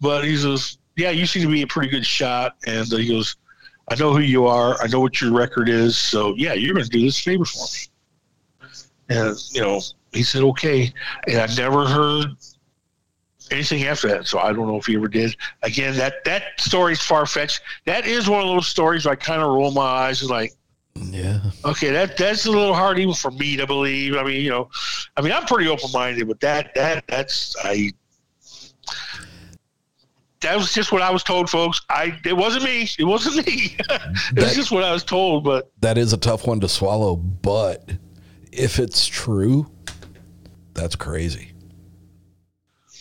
but he says, "Yeah, you seem to be a pretty good shot." And uh, he goes, "I know who you are. I know what your record is. So yeah, you're going to do this favor for me." And you know, he said, "Okay." And I never heard anything after that. So I don't know if he ever did. Again, that that story's far fetched. That is one of those stories where I kind of roll my eyes and like. Yeah. Okay, that that's a little hard even for me to believe. I mean, you know, I mean, I'm pretty open minded, but that that that's I. That was just what I was told, folks. I it wasn't me. It wasn't me. it was That- just what I was told. But That is a tough one to swallow, but if it's true, that's crazy.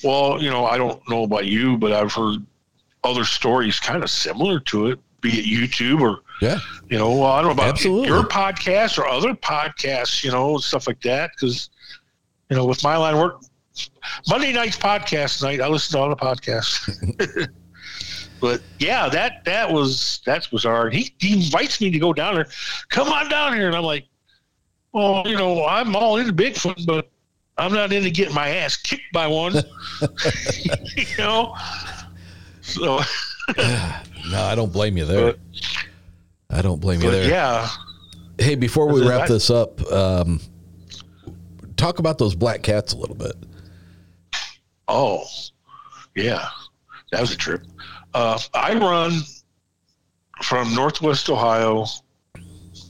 well, you know, I don't know about you, but I've heard other stories kind of similar to it, be it YouTube or Yeah. you know, I don't know about Absolutely. your podcast or other podcasts, you know, stuff like that. Because, you know, with my line of work, Monday night's podcast night, I listen to all the podcasts. but yeah, that that was that's bizarre. He, he invites me to go down there. Come on down here, and I'm like, well, you know, I'm all into Bigfoot, but I'm not into getting my ass kicked by one. you know, so No, I don't blame you there. I don't blame you but there. yeah. Hey, before we wrap I- this up, um, talk about those black cats a little bit. Oh, yeah, that was a trip. Uh, I run from Northwest Ohio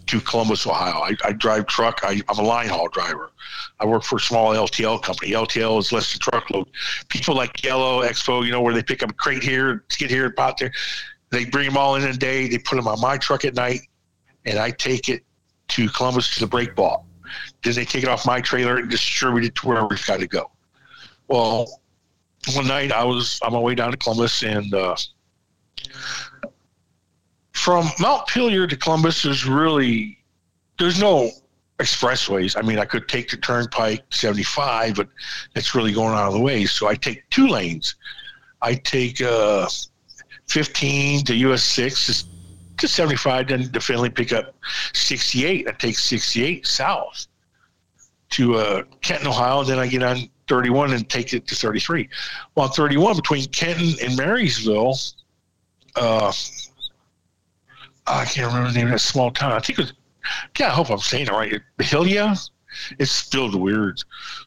to Columbus, Ohio. I, I drive truck. I, I'm a line haul driver. I work for a small LTL company. LTL is less than truckload. People like Yellow Expo, you know, where they pick up a crate here, skid here, and pot there. They bring them all in a day. They put them on my truck at night, and I take it to Columbus to the break bulk. Then they take it off my trailer and distribute it to wherever it's got to go. Well, one night I was on my way down to Columbus and uh, from Montpelier to Columbus is really there's no expressways. I mean, I could take the Turnpike 75, but that's really going out of the way. So I take two lanes. I take uh, 15 to US 6 to 75, then to Findlay pick up 68. I take 68 south to uh, Kenton, Ohio. Then I get on 31 and take it to 33. Well, 31 between Kenton and Marysville, uh, I can't remember the name of that small town. I think it was, yeah, I hope I'm saying it right. Byhalia? It's spelled weird.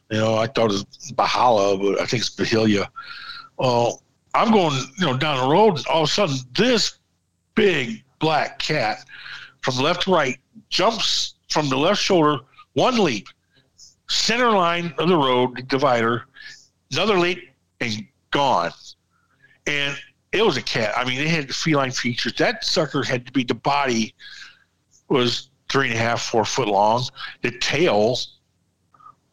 You know, I thought it was Bahala, but I think it's Byhalia. Well, I'm going, you know, down the road, and all of a sudden, this big black cat from left to right jumps from the left shoulder, one leap, center line of the road divider, another leap, and gone. And it was a cat. I mean, it had feline features. That sucker had to be the body was three and a half, four foot long. The tail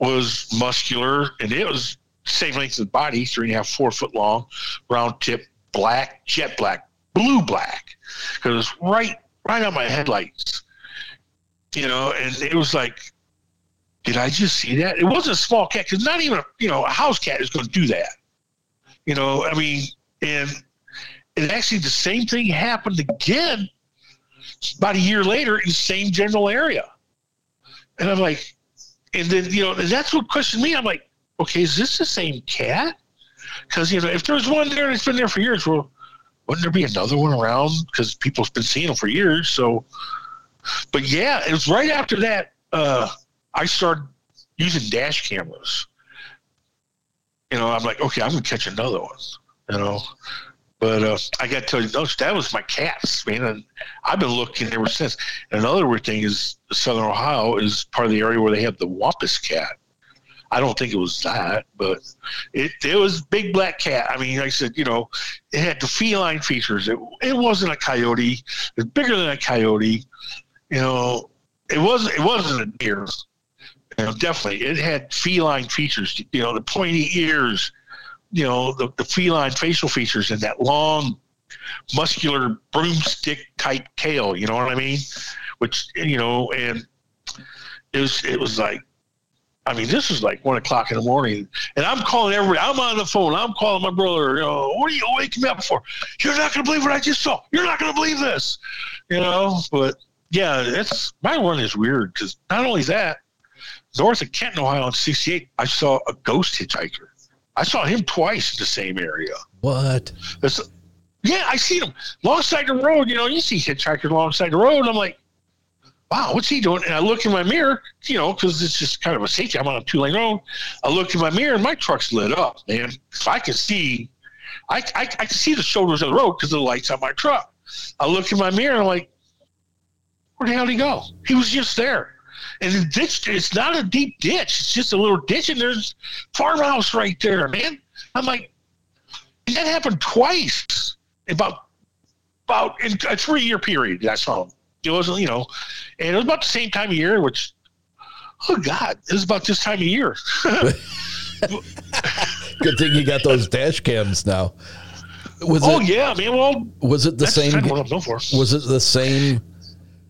was muscular, and it was same length as the body, three and a half, four foot long, round tip, black, jet black, blue black, because it was right, right on my headlights. You know, and it was like, did I just see that? It wasn't a small cat, because not even a, you know a house cat is going to do that. You know, I mean, and and actually the same thing happened again about a year later in the same general area. And I'm like, and then you know, and that's what questioned me. I'm like, okay, is this the same cat? Because you know, if there's one there that's been there for years, well, wouldn't there be another one around? Because people's been seeing them for years. So, but yeah, it was right after that uh, I started using dash cameras. You know, I'm like, okay, I'm gonna catch another one. You know, but uh, I got to tell you, those that was my cats, man, and I've been looking ever since. And another weird thing is, Southern Ohio is part of the area where they have the Wampus cat. I don't think it was that, but it it was big black cat. I mean, I said, you know, it had the feline features. It it wasn't a coyote. It was bigger than a coyote. You know, it wasn't it wasn't a deer. You know, definitely, it had feline features. You know, the pointy ears, you know, the, the feline facial features and that long, muscular broomstick type tail. You know what I mean? Which you know, and it was it was like, I mean, this was like one o'clock in the morning, and I'm calling everybody. I'm on the phone. I'm calling my brother. You know, what are you waking me up for? You're not going to believe what I just saw. You're not going to believe this. You know, but yeah, it's my one is weird because not only that, north of Kenton, Ohio, on 68, I saw a ghost hitchhiker. I saw him twice in the same area. What? It's, yeah, I see him alongside the road. You know, you see hitchhikers alongside the road. I'm like, wow, what's he doing? And I look in my mirror, you know, because it's just kind of a safety. I'm on a two lane road. I look in my mirror and my truck's lit up, man. If I can see, I, I, I can see the shoulders of the road because of the lights on my truck. I look in my mirror and I'm like, where the hell did he go? He was just there. And the ditch, it's not a deep ditch. It's just a little ditch, and there's farmhouse right there, man. I'm like, that happened twice about about in a three year period. I saw him. It wasn't, you know, and it was about the same time of year, which, oh God, it was about this time of year. Good thing you got those dash cams now. Was oh it, yeah, man. Well, was it the same? kind of what I'm known for. Was it the same?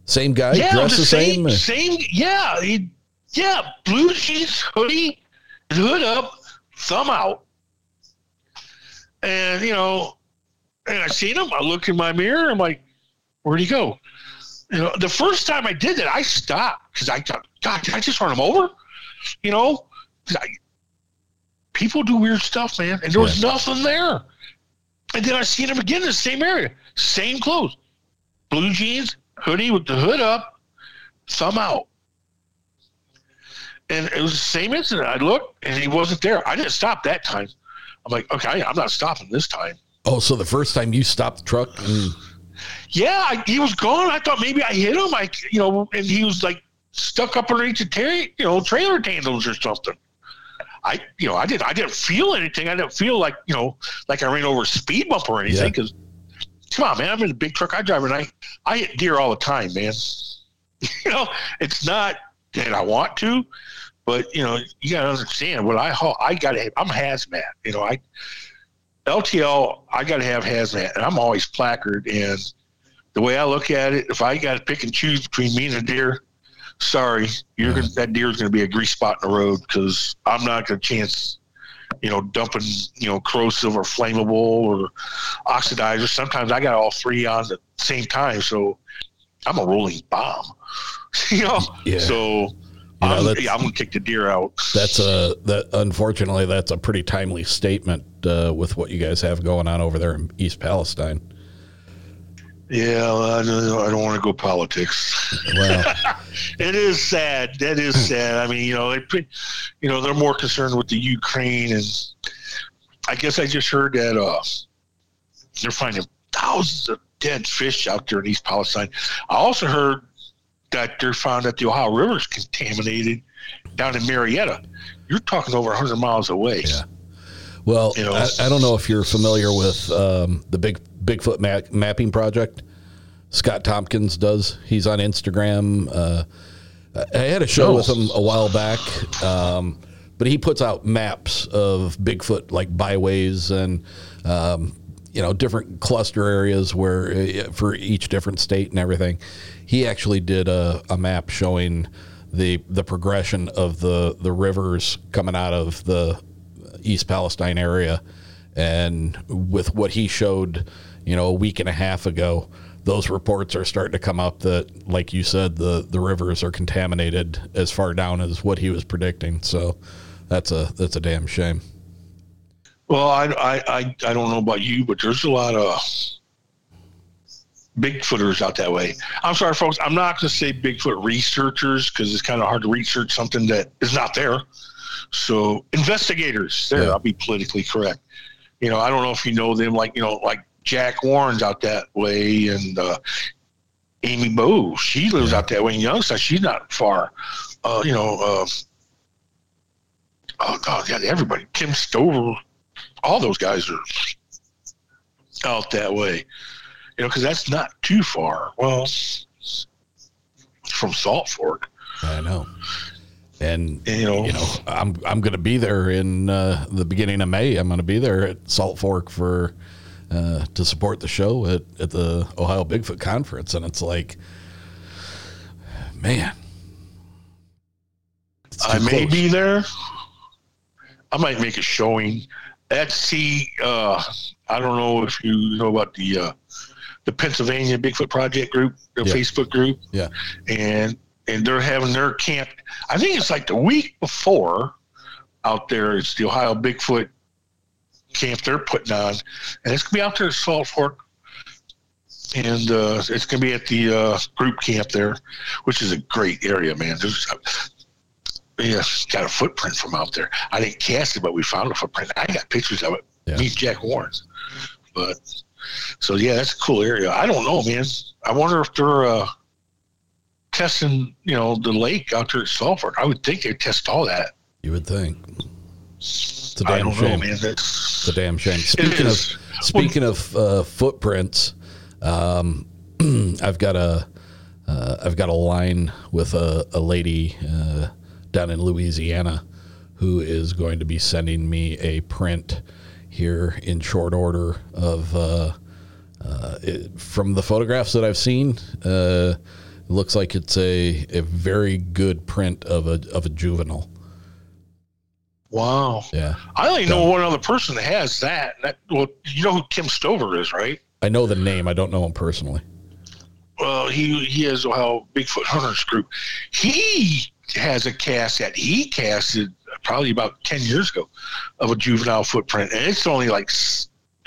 Same guy Yeah, dressed the the same, same? same. Yeah, he, yeah. Blue jeans, hoodie, hood up, thumb out, and you know, and I seen him. I look in my mirror. I'm like, where'd he go? You know, the first time I did that, I stopped because I thought, God, did I just run him over? You know, I, people do weird stuff, man, and there was nothing there. And then I seen him again in the same area, same clothes, blue jeans, hoodie with the hood up, thumb out. And it was the same incident. I looked and he wasn't there. I didn't stop that time. I'm like, okay, I'm not stopping this time. Oh, so the first time you stopped the truck and Yeah, I, he was gone. I thought maybe I hit him. Like, you know, and he was like stuck up underneath the ta- you know, trailer handles or something. I, you know, I didn't, I didn't feel anything. I didn't feel like, you know, like I ran over a speed bump or anything. Yeah. Because, come on, man, I'm in a big truck I drive, and I, I hit deer all the time, man. you know, it's not that I want to, but you know, you got to understand what I haul. I got to. have. I'm hazmat. You know, I LTL. I got to have hazmat, and I'm always placard. And the way I look at it, if I got to pick and choose between me and a deer, sorry, you're gonna, that deer is going to be a grease spot in the road because I'm not going to chance, you know, dumping, you know, corrosive or flammable or oxidizer. Sometimes I got all three on at the same time, so I'm a rolling bomb. you know, Yeah. so. You know, I'm, yeah, I'm gonna kick the deer out. That's a that. Unfortunately, that's a pretty timely statement uh, with what you guys have going on over there in East Palestine. Yeah, well, I don't, I don't want to go politics. Well, It is sad. That is sad. I mean, you know, they, you know, they're more concerned with the Ukraine, and I guess I just heard that uh, they're finding thousands of dead fish out there in East Palestine. I also heard that they're found that the Ohio River is contaminated down in Marietta. You're talking over 100 miles away. Yeah. Well, You know? I, I don't know if you're familiar with um, the big Bigfoot map, mapping project. Scott Tompkins does. He's on Instagram. Uh, I had a show with him a while back, um, but he puts out maps of Bigfoot like byways and um, you know different cluster areas where uh, for each different state and everything. He actually did a, a map showing the the progression of the the rivers coming out of the East Palestine area, and with what he showed, you know, a week and a half ago, those reports are starting to come up that, like you said, the the rivers are contaminated as far down as what he was predicting. So that's a that's a damn shame. Well, I, I, I, I don't know about you, but there's a lot of Bigfooters out that way. I'm sorry, folks. I'm not going to say Bigfoot researchers because it's kind of hard to research something that is not there. So investigators, there, Yeah. I'll be politically correct. You know, I don't know if you know them, like you know, like Jack Warren's out that way, and uh, Amy Bowe, she lives out that way in Youngstown. She's not far. Uh, you know, uh, oh God, yeah, everybody. Kim Stover, all those guys are out that way. You know, because that's not too far. Well, from Salt Fork, I know. And you know, you know, I'm I'm going to be there in uh, the beginning of May. I'm going to be there at Salt Fork for uh, to support the show at, at the Ohio Bigfoot Conference, and it's like, man, it's I may close. be there. I might make a showing. At see, uh, I don't know if you know about the uh, the Pennsylvania Bigfoot Project group, the Yeah. Facebook group. Yeah. and and they're having their camp. I think it's like the week before out there. It's the Ohio Bigfoot camp they're putting on, and it's gonna be out there at Salt Fork, and uh, it's gonna be at the uh, group camp there, which is a great area, man. There's yeah, got a footprint from out there. I didn't cast it, but we found a footprint. I got pictures of it. Yeah. Me Jack Warren's. But so yeah, that's a cool area. I don't know, man. I wonder if they're uh, testing, you know, the lake out there at Salt Fork. I would think they test all that. You would think. It's a I damn don't shame. know, man. It's a damn shame. Speaking of speaking of uh, footprints, um, I've got a uh, I've got a line with a, a lady uh, down in Louisiana who is going to be sending me a print here in short order of uh, uh, it, from the photographs that I've seen. Uh, looks like it's a, a very good print of a of a juvenile. Wow. Yeah, I only know one other person that has that. that. Well, you know who Kim Stover is, right? I know the name. I don't know him personally. Well, he he has Ohio Bigfoot Hunters Group. He has a cast that he casted probably about ten years ago of a juvenile footprint, and it's only like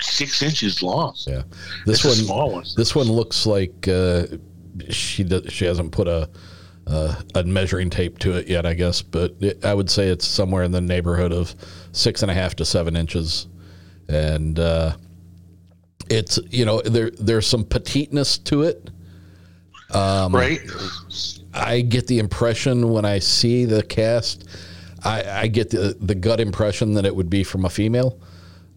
six inches long. Yeah, this It's one small one. This one looks like uh, she does, she hasn't put a uh, a measuring tape to it yet, I guess. But it, I would say it's somewhere in the neighborhood of six and a half to seven inches, and uh, it's you know there there's some petiteness to it. Um, right? I get the impression when I see the cast, I, I get the the gut impression that it would be from a female.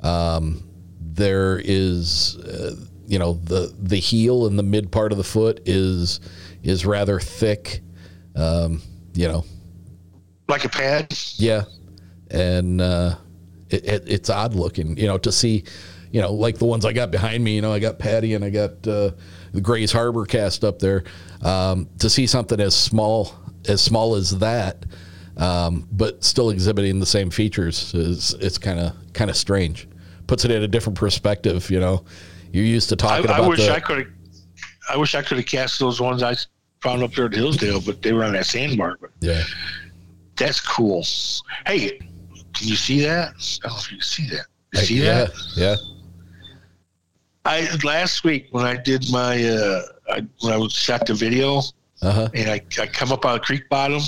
Um, there is, uh, you know, the the heel and the mid part of the foot is is rather thick. Um, you know, like a pad. Yeah, and uh, it, it, it's odd looking, you know, to see, you know, like the ones I got behind me. You know, I got Patty and I got uh, the Grays Harbor cast up there. Um, to see something as small as small as that, um, but still exhibiting the same features is it's kind of kind of strange. Puts it in a different perspective. You know, you're used to talking I, about. I wish the, I could have. I wish I could have cast those ones I found up there at Hillsdale, but they were on that sandbar. But yeah, that's cool. Hey, can you see that? I don't know if you can see that. You see yeah, that? yeah. I last week when I did my uh, I, when I was shot the video, Uh-huh. and I, I come up of the creek bottom,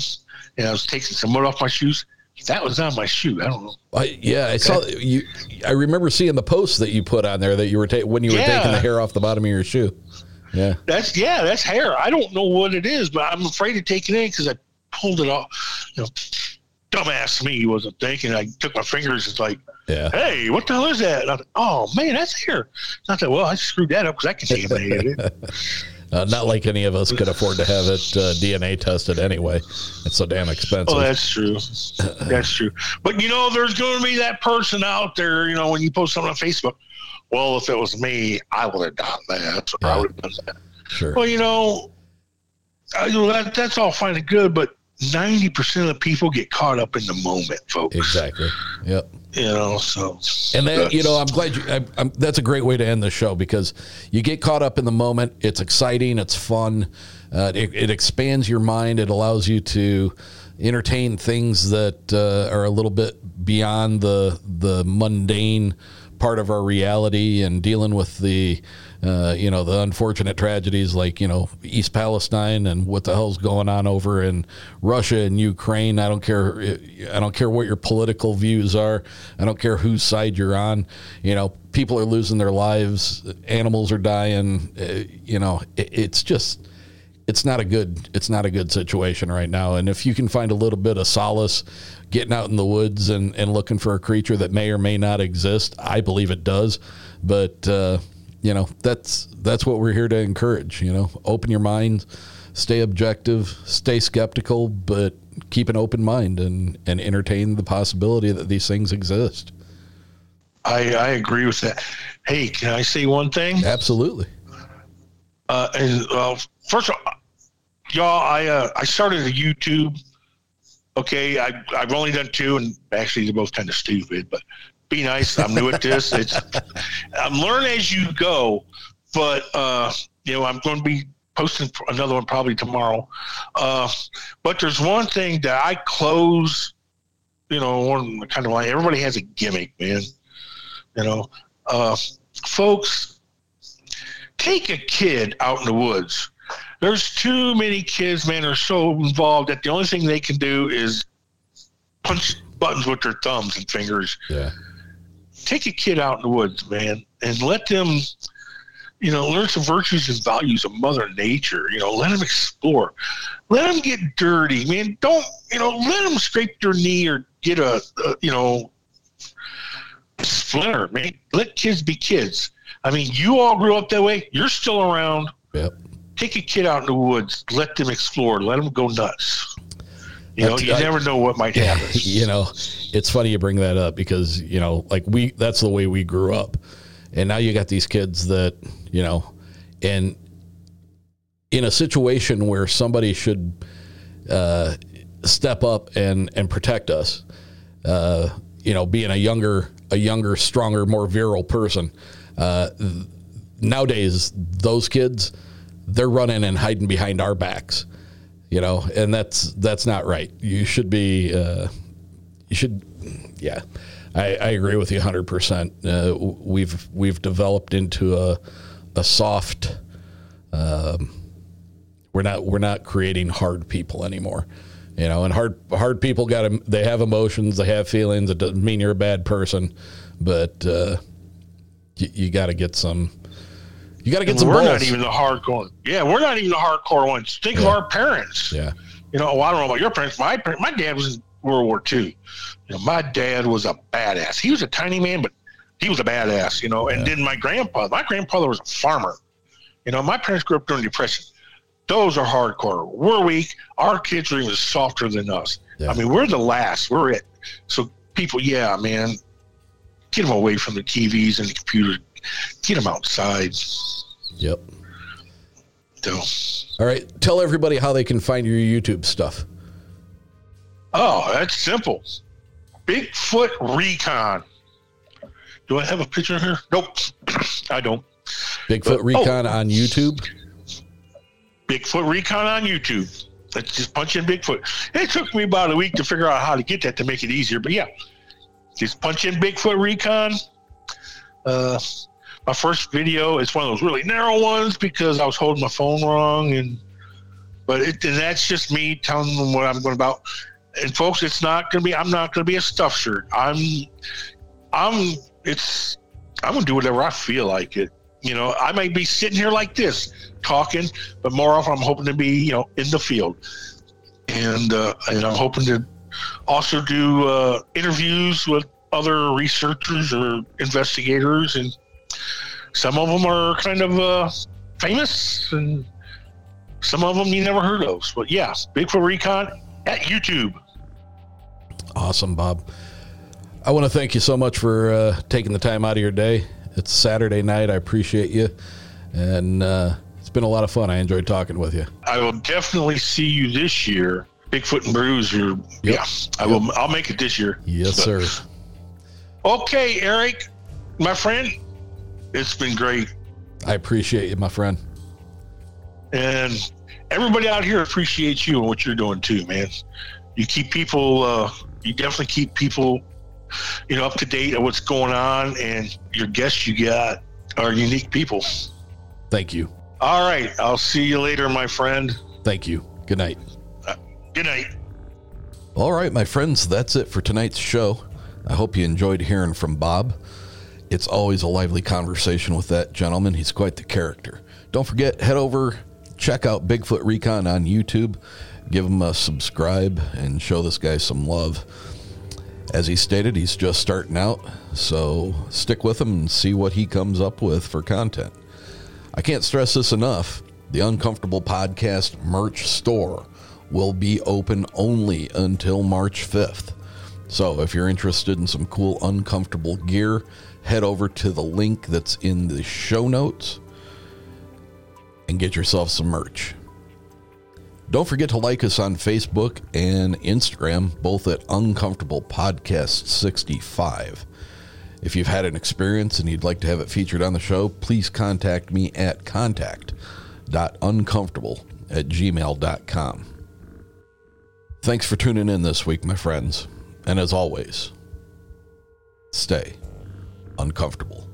and I was taking some mud off my shoes. That was on my shoe. I don't know. I, yeah, I saw you. I remember seeing the post that you put on there that you were ta- when you were Yeah. taking the hair off the bottom of your shoe. Yeah, That's yeah, that's hair. I don't know what it is, but I'm afraid to take it in because I pulled it off. You know, dumbass me wasn't thinking. I took my fingers. It's like, yeah. hey, what the hell is that? And I thought, oh man, that's hair. And I thought, well, I screwed that up because I contaminated it. Uh, not like any of us could afford to have it uh, DNA tested anyway. It's so damn expensive. Oh, that's true. That's true. But you know, there's going to be that person out there. You know, when you post something on Facebook, well, if it was me, I would have done that. Or I would have done that. sure. Well, you know, uh, you know that, that's all fine and good, but ninety percent of the people get caught up in the moment, folks. Exactly. Yep. You know, so And then you know, I'm glad you. I, I'm, that's a great way to end the show because you get caught up in the moment. It's exciting. It's fun. Uh, it, it expands your mind. It allows you to entertain things that uh, are a little bit beyond the the mundane part of our reality and dealing with the uh, you know the unfortunate tragedies like you know East Palestine and what the hell's going on over in Russia and Ukraine. I don't care. I don't care what your political views are. I don't care whose side you're on. You know, people are losing their lives. Animals are dying. Uh, you know, it, it's just it's not a good it's not a good situation right now and if you can find a little bit of solace getting out in the woods and, and looking for a creature that may or may not exist i believe it does but uh, you know that's that's what we're here to encourage you know open your mind stay objective stay skeptical but keep an open mind and and entertain the possibility that these things exist I, I agree with that. Hey, can I say one thing? absolutely Uh, and uh, first of all, y'all, I uh, I started a YouTube. Okay, I I've only done two, and actually they're both kind of stupid. But be nice. I'm new at this. It's I'm learning as you go. But uh, you know, I'm going to be posting another one probably tomorrow. Uh, but there's one thing that I close. You know, one kind of like everybody has a gimmick, man. You know, uh, folks, take a kid out in the woods. There's too many kids, man, are so involved that the only thing they can do is punch buttons with their thumbs and fingers. yeah Take a kid out in the woods, man, and let them, you know, learn some virtues and values of Mother Nature. You know, let them explore. Let them get dirty, man. Don't, you know, let them scrape their knee or get a, a you know, splinter, man. Let kids be kids. I mean, you all grew up that way. You're still around. yep Take a kid out in the woods. Let them explore. Let them go nuts. You know, you never know what might happen. you know, it's funny you bring that up because, you know, like we, that's the way we grew up. And now you got these kids that, you know, and in a situation where somebody should uh, step up and, and protect us, uh, you know, being a younger, a younger, stronger, more virile person, uh, th- nowadays, those kids, they're running and hiding behind our backs you know, and that's that's not right. You should be, uh, you should, yeah. I, I agree with you 100. percent uh, We've we've developed into a a soft. Um, we're not we're not creating hard people anymore, you know. And hard hard people got they have emotions, they have feelings. It doesn't mean you're a bad person, but uh, you got to get some. You got to get some. we're not even the hardcore. Yeah, we're not even the hardcore ones. Think of our parents. Yeah. You know, well, I don't know about your parents. My parents, my dad was in World War II. You know, my dad was a badass. He was a tiny man, but he was a badass. You know, and then my grandpa, my grandfather was a farmer. You know, my parents grew up during the Depression. those are hardcore. We're weak. Our kids are even softer than us. Yeah. I mean, we're the last. We're it. So people, yeah, man, get them away from the TVs and the computer. Get them outside. Yep. So, All right. Tell everybody how they can find your YouTube stuff. oh, that's simple. Bigfoot Recon. Do I have a picture here? Nope, I don't. Bigfoot Uh, Recon on YouTube. Bigfoot Recon on YouTube. Let's just punch in Bigfoot. It took me about a week to figure out how to get that to make it easier, but yeah, just punch in Bigfoot Recon. Uh, my first video is one of those really narrow ones because I was holding my phone wrong, and but it, and that's just me telling them what I'm going about. And folks, it's not going to be. I'm not going to be a stuff shirt. I'm. I'm. It's. I'm going to do whatever I feel like it. You know, I might be sitting here like this talking, but more often I'm hoping to be, you know, in the field, and uh, and I'm hoping to also do uh, interviews with other researchers or investigators, and some of them are kind of uh, famous, and some of them you never heard of. But yeah, Bigfoot Recon at YouTube. Awesome, Bob. I want to thank you so much for uh, taking the time out of your day. It's Saturday night. I appreciate you. And uh, it's been a lot of fun. I enjoyed talking with you. I will definitely see you this year. Bigfoot and Brews. Or yeah, I will. I'll make it this year. Yes, sir. Okay, Eric, my friend, it's been great. I appreciate you, my friend. And everybody out here appreciates you and what you're doing too, man. You keep people, uh, you definitely keep people, you know, up to date on what's going on, and your guests you got are unique people. Thank you. All right, I'll see you later, my friend. Thank you. Good night. Good night. All right, my friends, that's it for tonight's show. I hope you enjoyed hearing from Bob. It's always a lively conversation with that gentleman. He's quite the character. Don't forget, head over, check out Bigfoot Recon on YouTube, give him a subscribe, and show this guy some love. As he stated, he's just starting out, so stick with him and see what he comes up with for content. I can't stress this enough. The Uncomfortable Podcast merch store will be open only until March 5th. So if you're interested in some cool uncomfortable gear, head over to the link that's in the show notes and get yourself some merch. Don't forget to like us on Facebook and Instagram, both at Uncomfortable Podcast 65. If you've had an experience and you'd like to have it featured on the show, please contact me at contact.uncomfortable at gmail.com. Thanks for tuning in this week, my friends. And as always, stay uncomfortable.